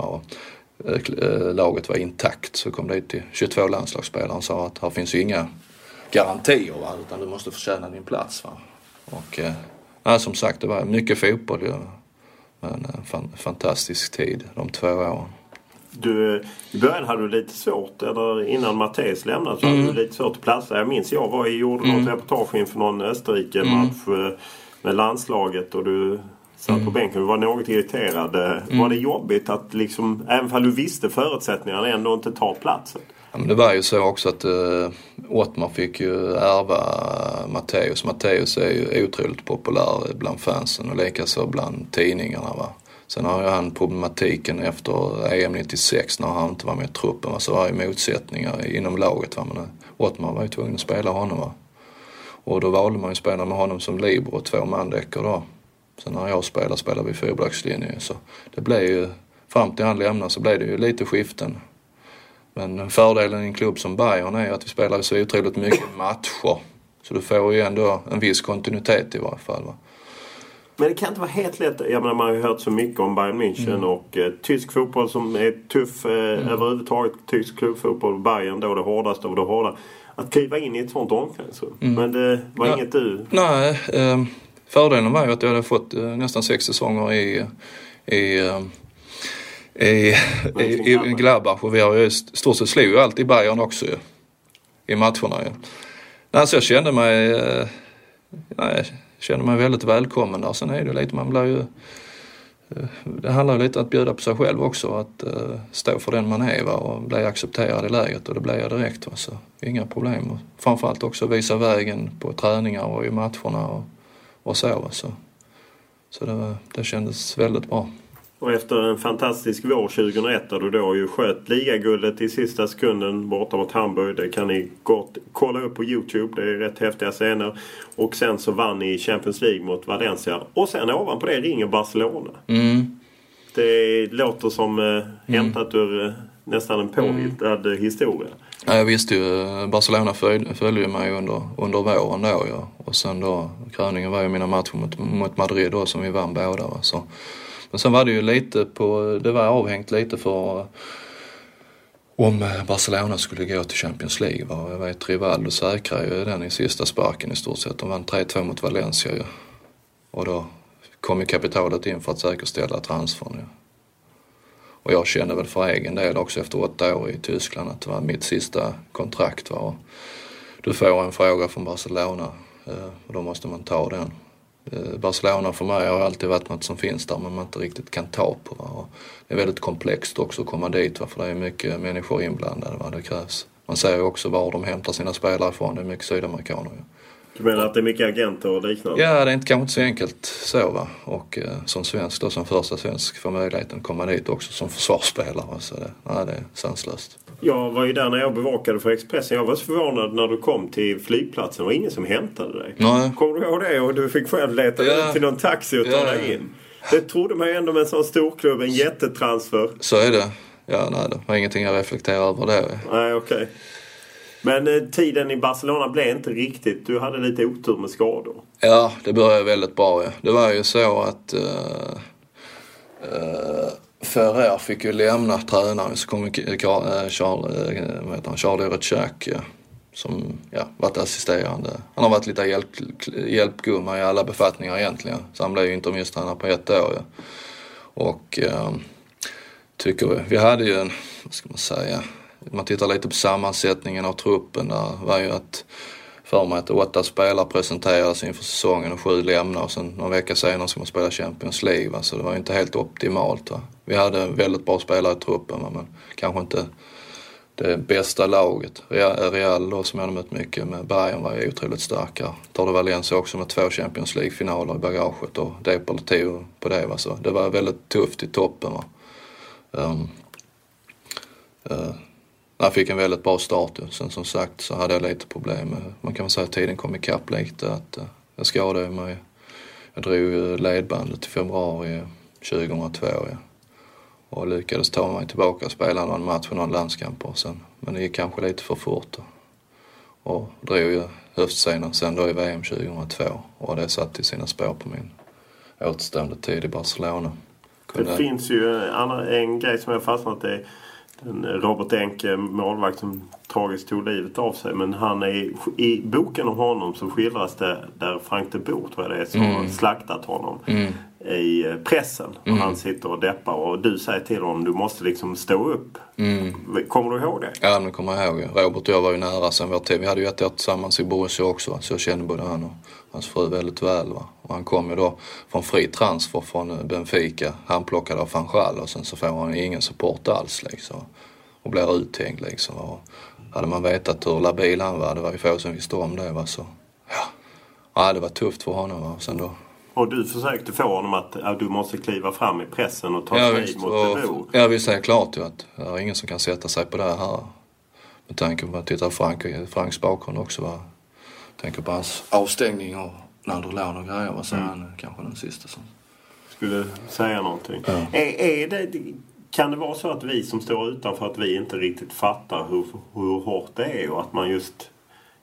Eh, eh, Laget var intakt så kom dit till 22 landslagsspelare och sa att här finns ju inga garantier va? utan du måste förtjäna din plats. Va? Och, eh, som sagt, det var mycket fotboll. ju. Men en fan, fantastisk tid de två åren. Du, eh, I början hade du lite svårt, eller innan Mattias lämnade så Mm. hade du lite svårt att platsa. Jag minns jag var gjorde något reportage inför någon Österrike-match Mm. eh, med landslaget och du satt på bänken och var något irriterad. Mm. Var det jobbigt att liksom, även om du visste förutsättningarna, ändå inte ta platsen? Ja, men det var ju så också att uh, Ottmar fick ju ärva Matteus. Matteus är ju otroligt populär bland fansen och likaså bland tidningarna. Va? Sen har ju han problematiken efter EM 96 när han inte var med i truppen. Va? Så var ju motsättningar inom laget. Va? Men eh, Ottmar var ju tvungen att spela honom. Va? Och då valde man ju att spela med honom som libero, två mandäckor då. Sen när jag spelade spelade vi fyrbackslinje. Så det blev ju, fram till han lämnade så blev det ju lite skiften. Men fördelen i en klubb som Bayern är att vi spelar så otroligt mycket matcher. Så du får ju ändå en viss kontinuitet i varje fall. Va? Men det kan inte vara helt lätt. Jag menar, man har ju hört så mycket om Bayern München Mm. och eh, tysk fotboll som är tuff eh, överhuvudtaget. Tysk klubbfotboll, Bayern då det hårdaste av det hårda. Att kliva in i ett sånt omklädningsrum. Men det var Mm. Ja. inget du... Nej, eh, fördelen var ju att jag hade fått eh, nästan sex säsonger i, i, eh, i, i, i Gladbach och vi har ju i stort sett slog ju alltid Bayern också ju. I matcherna ju. Nej, så jag kände mig, eh, nej, kände mig väldigt välkommen där. Sen är det lite, man blir ju det handlar ju lite om att bjuda på sig själv också, att stå för den man är va? och bli accepterad i läget och det blev jag direkt. Va? Så inga problem. Och framförallt också visa vägen på träningar och i matcherna och, och så. Så, så det, var- det kändes väldigt bra. Och efter en fantastisk vår 2001 där du då ju sköt ligaguldet i sista sekunden borta mot Hamburg. Det kan ni gott kolla upp på Youtube. Det är rätt häftiga scener. Och sen så vann ni Champions League mot Valencia. Och sen ovanpå det ringer Barcelona. Mm. Det låter som eh, hämtat ur eh, nästan en påhittad eh, historia. Ja, jag visste ju, eh, Barcelona följ, följde ju mig under, under våren då ja. Och sen då, kröningen var ju mina matcher mot, mot Madrid då som vi vann båda va. Så, men sen var det ju lite på, det var avhängt lite för eh, om eh, Barcelona skulle gå till Champions League. Va? Jag vet Rivaldo säkrade ju den i sista sparken i stort sett. De vann 3-2 mot Valencia ju. Och då kom ju kapitalet in för att säkerställa transfern ju. Och jag kände väl för egen del också efter åtta år i Tyskland att det var mitt sista kontrakt. Va? Och du får en fråga från Barcelona eh, och då måste man ta den. Eh, Barcelona för mig har alltid varit något som finns där men man inte riktigt kan ta på. Va? Och det är väldigt komplext också att komma dit va? för det är mycket människor inblandade. Va? Det krävs. Man ser ju också var de hämtar sina spelare ifrån. Det är mycket sydamerikaner ju. Du menar att det är mycket agenter och liknande? Ja, det är inte, kanske inte så enkelt så va. Och eh, som svensk då, som första svensk, får möjligheten att komma dit också som försvarsspelare. Så det, nej, det är sanslöst. Jag var ju där när jag bevakade för Expressen. Jag var så förvånad när du kom till flygplatsen. Det var ingen som hämtade dig. Nej. Kommer du ihåg det? Och du fick själv leta Ja. ut till någon taxi och ta Ja. dig in. Det trodde man ju ändå med en sån storklubb. En jättetransfer. Så är det. Ja, nej, det var ingenting jag reflekterar över det. Nej, okej. Men eh, tiden i Barcelona blev inte riktigt... Du hade lite otur med skador. Ja, det började väldigt bra. Ja. Det var ju så att uh, uh, Ferrer fick ju lämna tränaren så kom eh, Charles, Charlie Rechak. Ja. som ja, varit assisterande. Han har varit lite hjälp, hjälpgumma i alla befattningar egentligen. Så han blev ju intervjustränare på ett år. Ja. Och eh, tycker vi, vi hade ju en, vad ska man säga, man tittar lite på sammansättningen av truppen där var ju att för mig att åtta spelare presenterades inför säsongen och sju lämnade och sen någon vecka senare ska man spela Champions League. Så det var ju inte helt optimalt. Va? Vi hade väldigt bra spelare i truppen va? men kanske inte det bästa laget. Real då som jag hade mött mycket med Bayern var ju otroligt starka. Tar du Valencia också med två Champions League-finaler i bagaget och Deportivo på det. Va? Så det var väldigt tufft i toppen. Va? Um, uh, jag fick en väldigt bra start. Sen som sagt så hade jag lite problem. Man kan väl säga att tiden kom ikapp lite. Att, uh, jag skadade mig. Jag drog ledbandet i februari 2002. Ja och lyckades ta mig tillbaka och spela någon match och någon landskamp och sen. Men det gick kanske lite för fort och, och drog ju höftscenen sen då i VM 2002 och det satte i sina spår på min återstående tid i Barcelona. Kunde... Det finns ju en grej som jag fastnat i. Robert Enke, målvakt som tragiskt tog livet av sig. Men han är i boken om honom så skildras det där Frank de Boer tror jag det är som mm. har slaktat honom. Mm i eh, pressen. Och mm. han sitter och deppar och du säger till honom du måste liksom stå upp. Mm. Kommer du ihåg det? Ja, det kommer jag ihåg. Robert och jag var ju nära sen vår tid. Vi hade ju ett år tillsammans i Borussia också. Så jag kände både han och hans fru väldigt väl. Va? Och han kom ju då från fri transfer från eh, Benfica. Han plockade av van och sen så får han ingen support alls liksom. Och blir uthängd liksom. Och hade man vetat hur labil han var, det var ju få som visste om det. Va? Så, ja. ja, det var tufft för honom. Va? Sen då och du försökte få honom att, att du måste kliva fram i pressen och ta ja, strid mot Debo? Ja visst, det är klart ju att det är ingen som kan sätta sig på det här. Med tanke på att titta på Frank, Franks bakgrund också. Va? Tänker på hans avstängning och Nandrolon och grejer. Så mm. han kanske den sista som... Skulle säga någonting. Ja. Är, är det, kan det vara så att vi som står utanför att vi inte riktigt fattar hur, hur hårt det är och att man just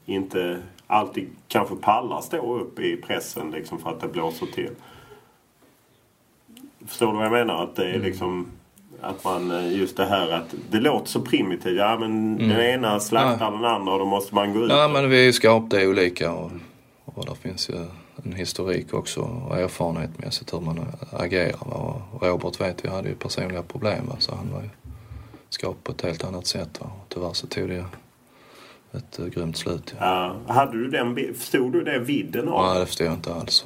inte alltid kanske pallar stå upp i pressen liksom för att det blåser till. Förstår du vad jag menar? Att det är mm. liksom att man eh, just det här att det låter så primitivt. Ja men mm. den ena slaktar ja. den andra och då måste man gå ut. Ja men vi är skapade olika och, och där finns ju en historik också och erfarenhetsmässigt hur man agerar. Och Robert vet vi hade ju personliga problem va? så han var ju skapad på ett helt annat sätt. Va? Och tyvärr så tog det ett uh, grymt slut. Ja. Ja. Hade du den, förstod du det vidden av Nej, det förstod jag inte alls.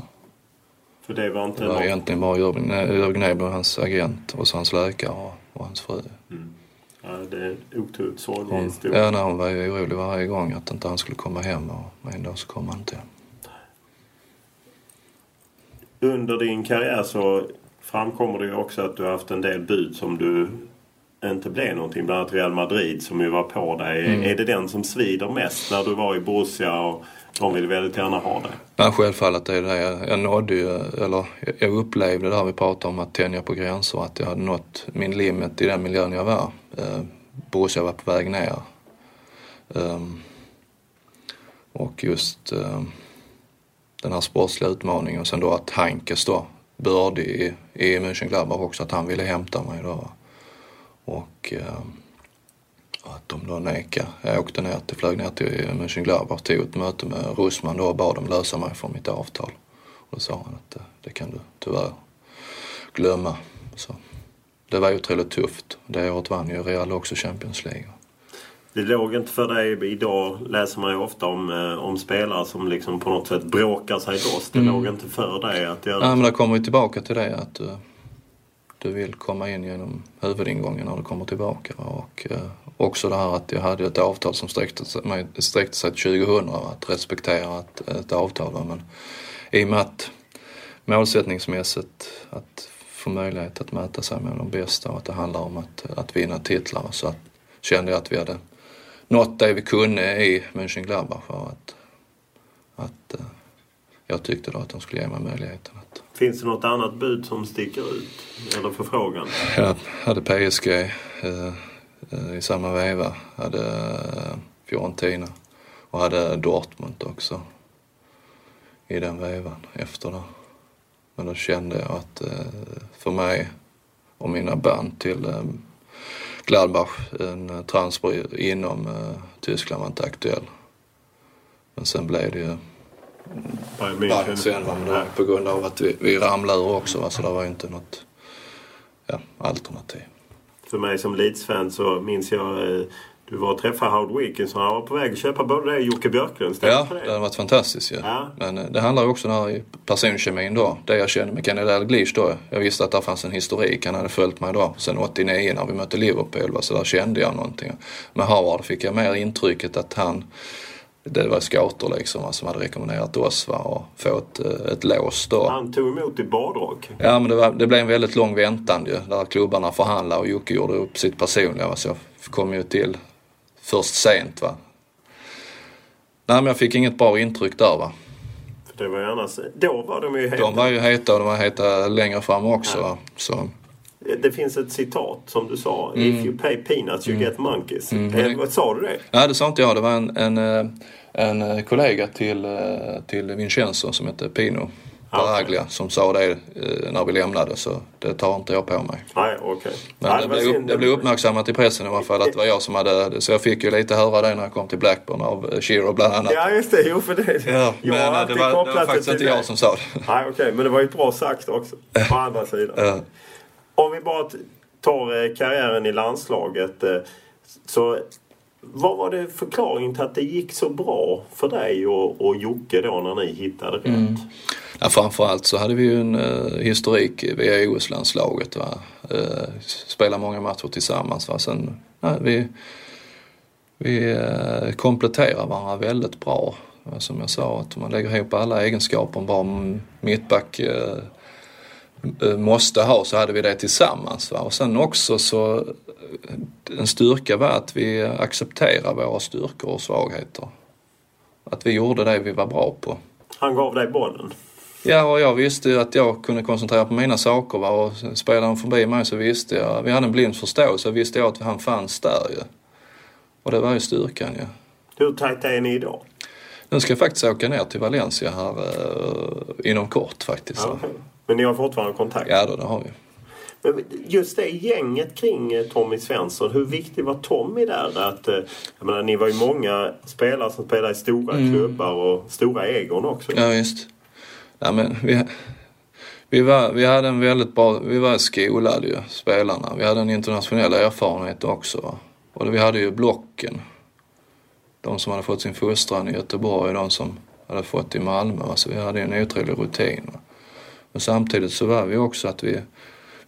För det var inte Det var något... egentligen bara Jörgen Nebel, hans agent och så hans läkare och, och hans fru. Mm. Ja, det är en otroligt sorglig historia. Ja, nej, hon var ju orolig varje gång att inte han skulle komma hem och en dag så kom han inte hem. Under din karriär så framkommer det ju också att du har haft en del bud som du inte blev någonting. Bland annat Real Madrid som ju var på dig. Mm. Är det den som svider mest när du var i Borussia och de vill väldigt gärna ha dig? Ja, självfallet är det det. Jag, jag nådde ju, eller jag upplevde det här vi pratade om att tänja på gränser. Att jag hade nått min limit i den miljön jag var. Eh, Borussia var på väg ner. Um, och just um, den här sportsliga utmaningen och sen då att Heinkes då bördig i, i Mönchengladbach också att han ville hämta mig då. Och eh, att de då nekade. Jag åkte ner till, flög ner till Mönchengladbach, tog ett möte med Russman då och bad dem lösa mig från mitt avtal. Och då sa han att det, det kan du tyvärr glömma. Så det var otroligt tufft. Det året vann ju Real också Champions League. Det låg inte för dig. Idag läser man ju ofta om, eh, om spelare som liksom på något sätt bråkar sig loss. Det mm. låg inte för dig att göra Nej, men det kommer vi tillbaka till det att uh, du vill komma in genom huvudingången när du kommer tillbaka. Och eh, också det här att jag hade ett avtal som sträckte sig, sträckte sig till 2000, att respektera ett, ett avtal. Men i och med att målsättningsmässigt att få möjlighet att mäta sig med de bästa och att det handlar om att, att vinna titlar så att, kände jag att vi hade nått det vi kunde i Mönchengladbach för att, att eh, jag tyckte då att de skulle ge mig möjligheten att Finns det något annat bud som sticker ut? Eller förfrågan? Jag hade PSG eh, eh, i samma veva. Hade eh, Fiorentina och hade Dortmund också i den vevan efter det. Men då kände jag att eh, för mig och mina band till eh, Gladbach, en transfer inom eh, Tyskland var inte aktuell. Men sen blev det ju Bayern sen va, men det var på grund av att vi, vi ramlade ur också va, så det var ju inte något ja, alternativ. För mig som Leeds-fan så minns jag eh, du var och träffade Howard Wilkinson. Han var på väg att köpa både dig och Jocke Björklund. Ja, det det? hade varit fantastiskt ju. Ja. Men eh, det handlar ju också om personkemin då. Det jag kände med Kenny Dalglish då. Jag visste att det fanns en historik. Han hade följt mig då sen 89 när vi mötte Liverpool. va, Så där kände jag någonting. Med Howard fick jag mer intrycket att han det var scouter liksom va, som hade rekommenderat oss va, och få ett, eh, ett lås då. Han tog emot i badrock. Ja men det, var, det blev en väldigt lång väntan ju. Där klubbarna förhandlade och Jocke gjorde upp sitt personliga. Va, så jag kom ju till först sent va. Nej men jag fick inget bra intryck där va. För det var ju annars, då var de ju helt... De var ju heta och de var heta längre fram också. Va? Så, Det finns ett citat som du sa. If you pay peanuts you get monkeys. Eh, vad sa du det? nej det sa inte jag. Det var en, en, eh, en eh, kollega till, eh, till Vincenzo som hette Pino Baraglia som sa det eh, när vi lämnade. Så det tar inte jag på mig. Nej, okej. Men Nej, det, blev, upp, det blev uppmärksammat i pressen i alla fall att det var jag som hade Så jag fick ju lite höra det när jag kom till Blackburn av eh, Shiro bland annat. Ja, just det. Jo, för det. Ja, men eh, det var, det var faktiskt inte jag som sa det. Nej, okej. Men det var ju bra sagt också. På andra sidan. Ja. Om vi bara tar karriären i landslaget. Så vad var det förklaringen till att det gick så bra för dig och, och Jocke då när ni hittade rätt? Mm. Ja, framförallt så hade vi ju en eh, historik via OS-landslaget. Va? Eh, många matcher tillsammans. Va? Sen, ja, vi vi eh, kompletterar varandra väldigt bra. Som jag sa, att man lägger ihop alla egenskaper en bra mittback eh, måste ha så hade vi det tillsammans. Va? Och sen också så eh, en styrka var att vi accepterar våra styrkor och svagheter. Att vi gjorde det vi var bra på. Han gav dig bollen. Ja, och jag visste ju att jag kunde koncentrera på mina saker va? och spelade han förbi mig så visste jag, vi hade en blind förståelse, visste jag att han fanns där ju. Och det var ju styrkan ju. Hur tajt är ni idag? Nu ska jag faktiskt åka ner till Valencia här eh, inom kort faktiskt. Okej. Men ni har fortfarande kontakt? ja då, det har vi. Men just det gänget kring eh, Tommy Svensson. Hur viktig var Tommy där? Att, eh, jag menar, ni var ju många spelare som spelade i stora klubbar och stora egon också. Ja visst. Ja, men vi, vi, var, vi hade en väldigt bra, vi var skolade ju spelarna. Vi hade en internationell erfarenhet också. Och vi hade ju blocken. De som hade fått sin fostran i Göteborg och de som hade fått i Malmö. Så vi hade en otrolig rutin. Men samtidigt så var vi också att vi,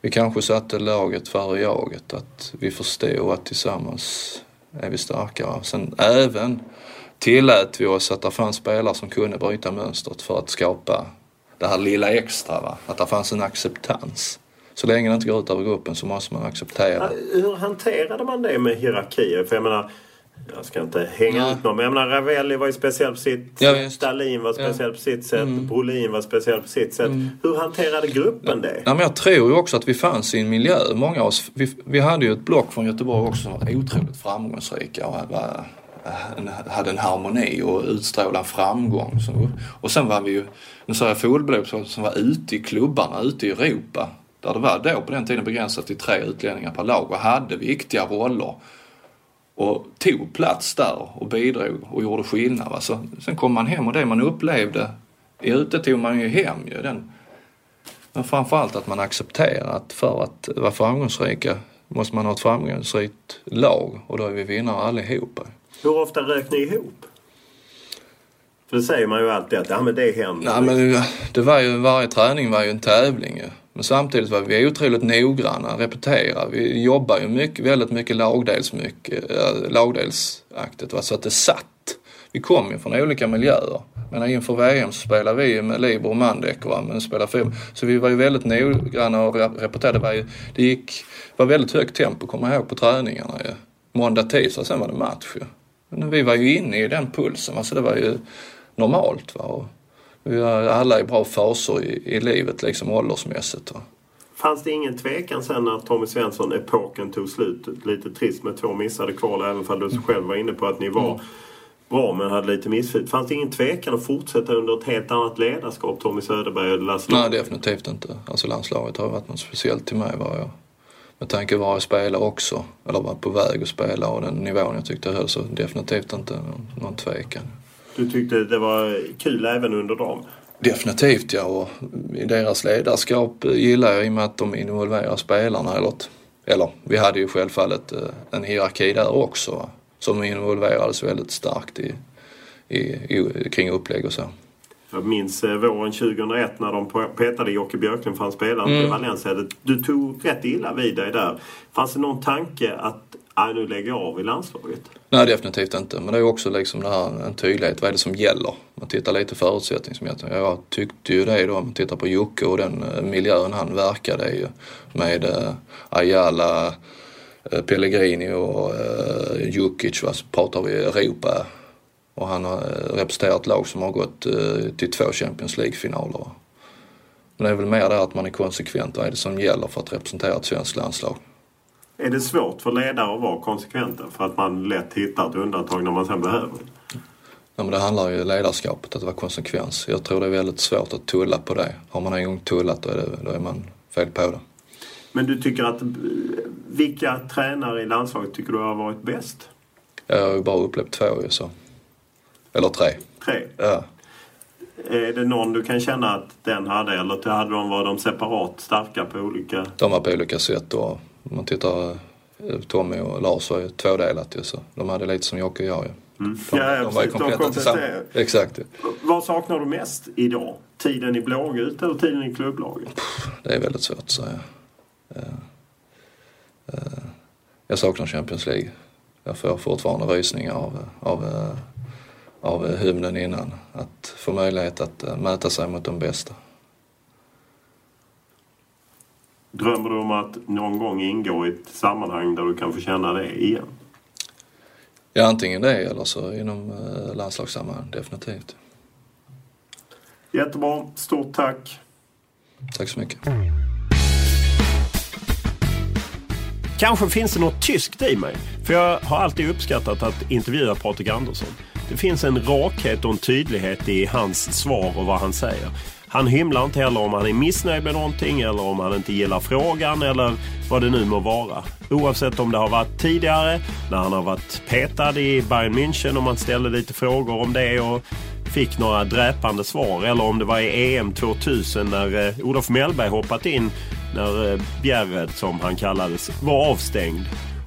vi kanske satte laget före jaget. Att vi förstod att tillsammans är vi starkare. Sen även tillät vi oss att det fanns spelare som kunde bryta mönstret för att skapa det här lilla extra. Va? Att det fanns en acceptans. Så länge det inte går ut över gruppen så måste man acceptera. Hur hanterade man det med hierarkier? För jag menar, jag ska inte hänga Nej. ut någon, men jag menar Ravelli var ju speciell på sitt Ja, sätt. Stalin var speciell Ja. Mm. på sitt sätt. Brolin var speciell på sitt sätt. Hur hanterade gruppen det? Ja, men jag tror ju också att vi fanns i en miljö, många av oss, vi, vi hade ju ett block från Göteborg också som var otroligt framgångsrika och var, en, hade en harmoni och utstrålade en framgång. Så, och sen var vi ju, nu sa jag fullblod som var ute i klubbarna, ute i Europa. Där det var då på den tiden begränsat till tre utlänningar per lag och hade viktiga roller. Och tog plats där och bidrog och gjorde skillnad. Va? Så, sen kom man hem och det man upplevde ute tog man ju hem ju. Den, men framförallt att man accepterar att för att vara framgångsrika måste man ha ett framgångsrikt lag och då är vi vinnare allihopa. Hur ofta rök ni ihop? För det säger man ju alltid att ja, men det händer. Nej men det var ju, varje träning var ju en tävling ju. Men samtidigt var vi otroligt noggranna, repetera. Vi jobbar ju mycket, väldigt mycket lagdels, mycket, äh, lagdelsaktigt va? så att det satt. Vi kom ju från olika miljöer. Men inför VM så spelade vi med Libor och Mandek va? men spelade film. Så vi var ju väldigt noggranna och repeterade. Det, var ju, det gick, var väldigt högt tempo, kommer jag ihåg, på träningarna ju. Måndag, tisdag, sen var det match ju. Men vi var ju inne i den pulsen va? så det var ju normalt. Va? Och alla i bra faser i, i livet liksom åldersmässigt. Fanns det ingen tvekan sen när Tommy Svensson-epoken tog slut? Lite trist med två missade kval även om du själv var inne på att ni var bra men hade lite missflyt. Fanns det ingen tvekan att fortsätta under ett helt annat ledarskap? Tommy Söderberg och Lasse Nej, definitivt inte. Alltså landslaget har varit något speciellt till mig var jag. Med tanke på var jag spelar också, eller var på väg att spela och den nivån jag tyckte jag höll så definitivt inte någon, någon tvekan. Du tyckte det var kul även under dem? Definitivt ja och i deras ledarskap gillar jag i och med att de involverar spelarna. Eller, eller vi hade ju självfallet eh, en hierarki där också som involverades väldigt starkt i, i, i, kring upplägg och så. Jag minns eh, våren 2001 när de petade Jocke Björklund för han spelade mm. Valencia. Du tog rätt illa vid dig där. Fanns det någon tanke att Nej, nu lägger jag av i landslaget. Nej, definitivt inte. Men det är också liksom det här, en tydlighet. Vad är det som gäller? Man tittar lite förutsättningsmässigt. Jag tyckte ju det då, om man tittar på Jocke och den eh, miljön han verkade i med eh, Ayala, eh, Pellegrini och eh, Jukic. Vad pratar vi Europa? Och han har eh, representerat lag som har gått eh, till två Champions League-finaler. Men det är väl mer det att man är konsekvent. Vad är det som gäller för att representera ett svenskt landslag? Är det svårt för ledare att vara konsekventa för att man lätt hittar ett undantag när man sen behöver det? Ja, men det handlar ju om ledarskapet, att vara konsekvens. Jag tror det är väldigt svårt att tulla på det. Har man en gång tullat då är, det, då är man fel på det. Men du tycker att vilka tränare i landslaget tycker du har varit bäst? Jag har ju bara upplevt två ju så. Eller tre. Tre? Ja. Är det någon du kan känna att den hade eller hade de, var de separat starka på olika? De var på olika sätt och om man tittar eh, Tommy och Lars var ju tvådelat ju så de hade lite som Jocke och jag ju. Mm. De, ja, de var ju kompletta tillsammans. Exakt. Vad saknar du mest idag? Tiden i blågult eller tiden i klubblaget? Det är väldigt svårt att säga. Eh, eh, jag saknar Champions League. Jag får fortfarande rysningar av, av, av hymnen innan. Att få möjlighet att mäta sig mot de bästa. Drömmer du om att någon gång ingå i ett sammanhang där du kan få känna det igen? Ja, antingen det eller så inom eh, landslagssammanhang, definitivt. Jättebra. Stort tack. Tack så mycket. Kanske finns det något tyskt i mig. För jag har alltid uppskattat att intervjua Patrik Andersson. Det finns en rakhet och en tydlighet i hans svar och vad han säger. Han hymlar inte heller om han är missnöjd med någonting eller om han inte gillar frågan eller vad det nu må vara. Oavsett om det har varit tidigare när han har varit petad i Bayern München och man ställde lite frågor om det och fick några dräpande svar. Eller om det var i EM 2000 när eh, Olof Mellberg hoppat in när eh, Bjärred, som han kallades, var avstängd.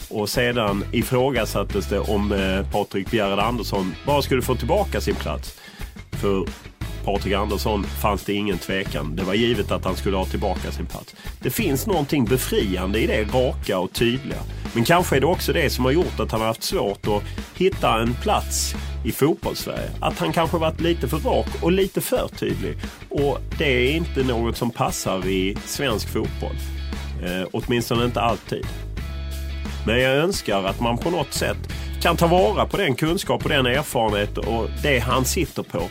Och sedan ifrågasattes det om eh, Patrik Bjärred Andersson bara skulle få tillbaka sin plats. För Patrik Andersson fanns det ingen tvekan. Det var givet att han skulle ha tillbaka sin plats. Det finns någonting befriande i det raka och tydliga. Men kanske är det också det som har gjort att han har haft svårt att hitta en plats i fotbollssverige. Att han kanske varit lite för rak och lite för tydlig. Och det är inte något som passar i svensk fotboll. Eh, åtminstone inte alltid. Men jag önskar att man på något sätt kan ta vara på den kunskap och den erfarenhet och det han sitter på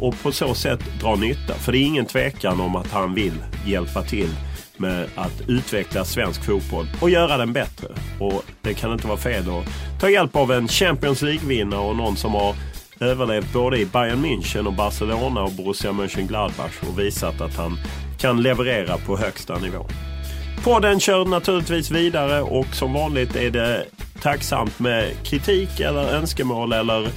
och på så sätt dra nytta. För det är ingen tvekan om att han vill hjälpa till med att utveckla svensk fotboll och göra den bättre. Och det kan inte vara fel att ta hjälp av en Champions League-vinnare och någon som har överlevt både i Bayern München och Barcelona och Borussia Mönchengladbach och visat att han kan leverera på högsta nivå. Podden kör naturligtvis vidare och som vanligt är det tacksamt med kritik eller önskemål eller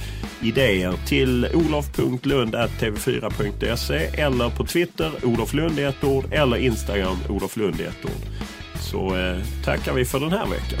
idéer till olof.lund.tv4.se eller på Twitter Olof Lund i ett ord eller Instagram Olof Lund i ett ord. Så eh, tackar vi för den här veckan.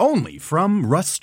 only from Rust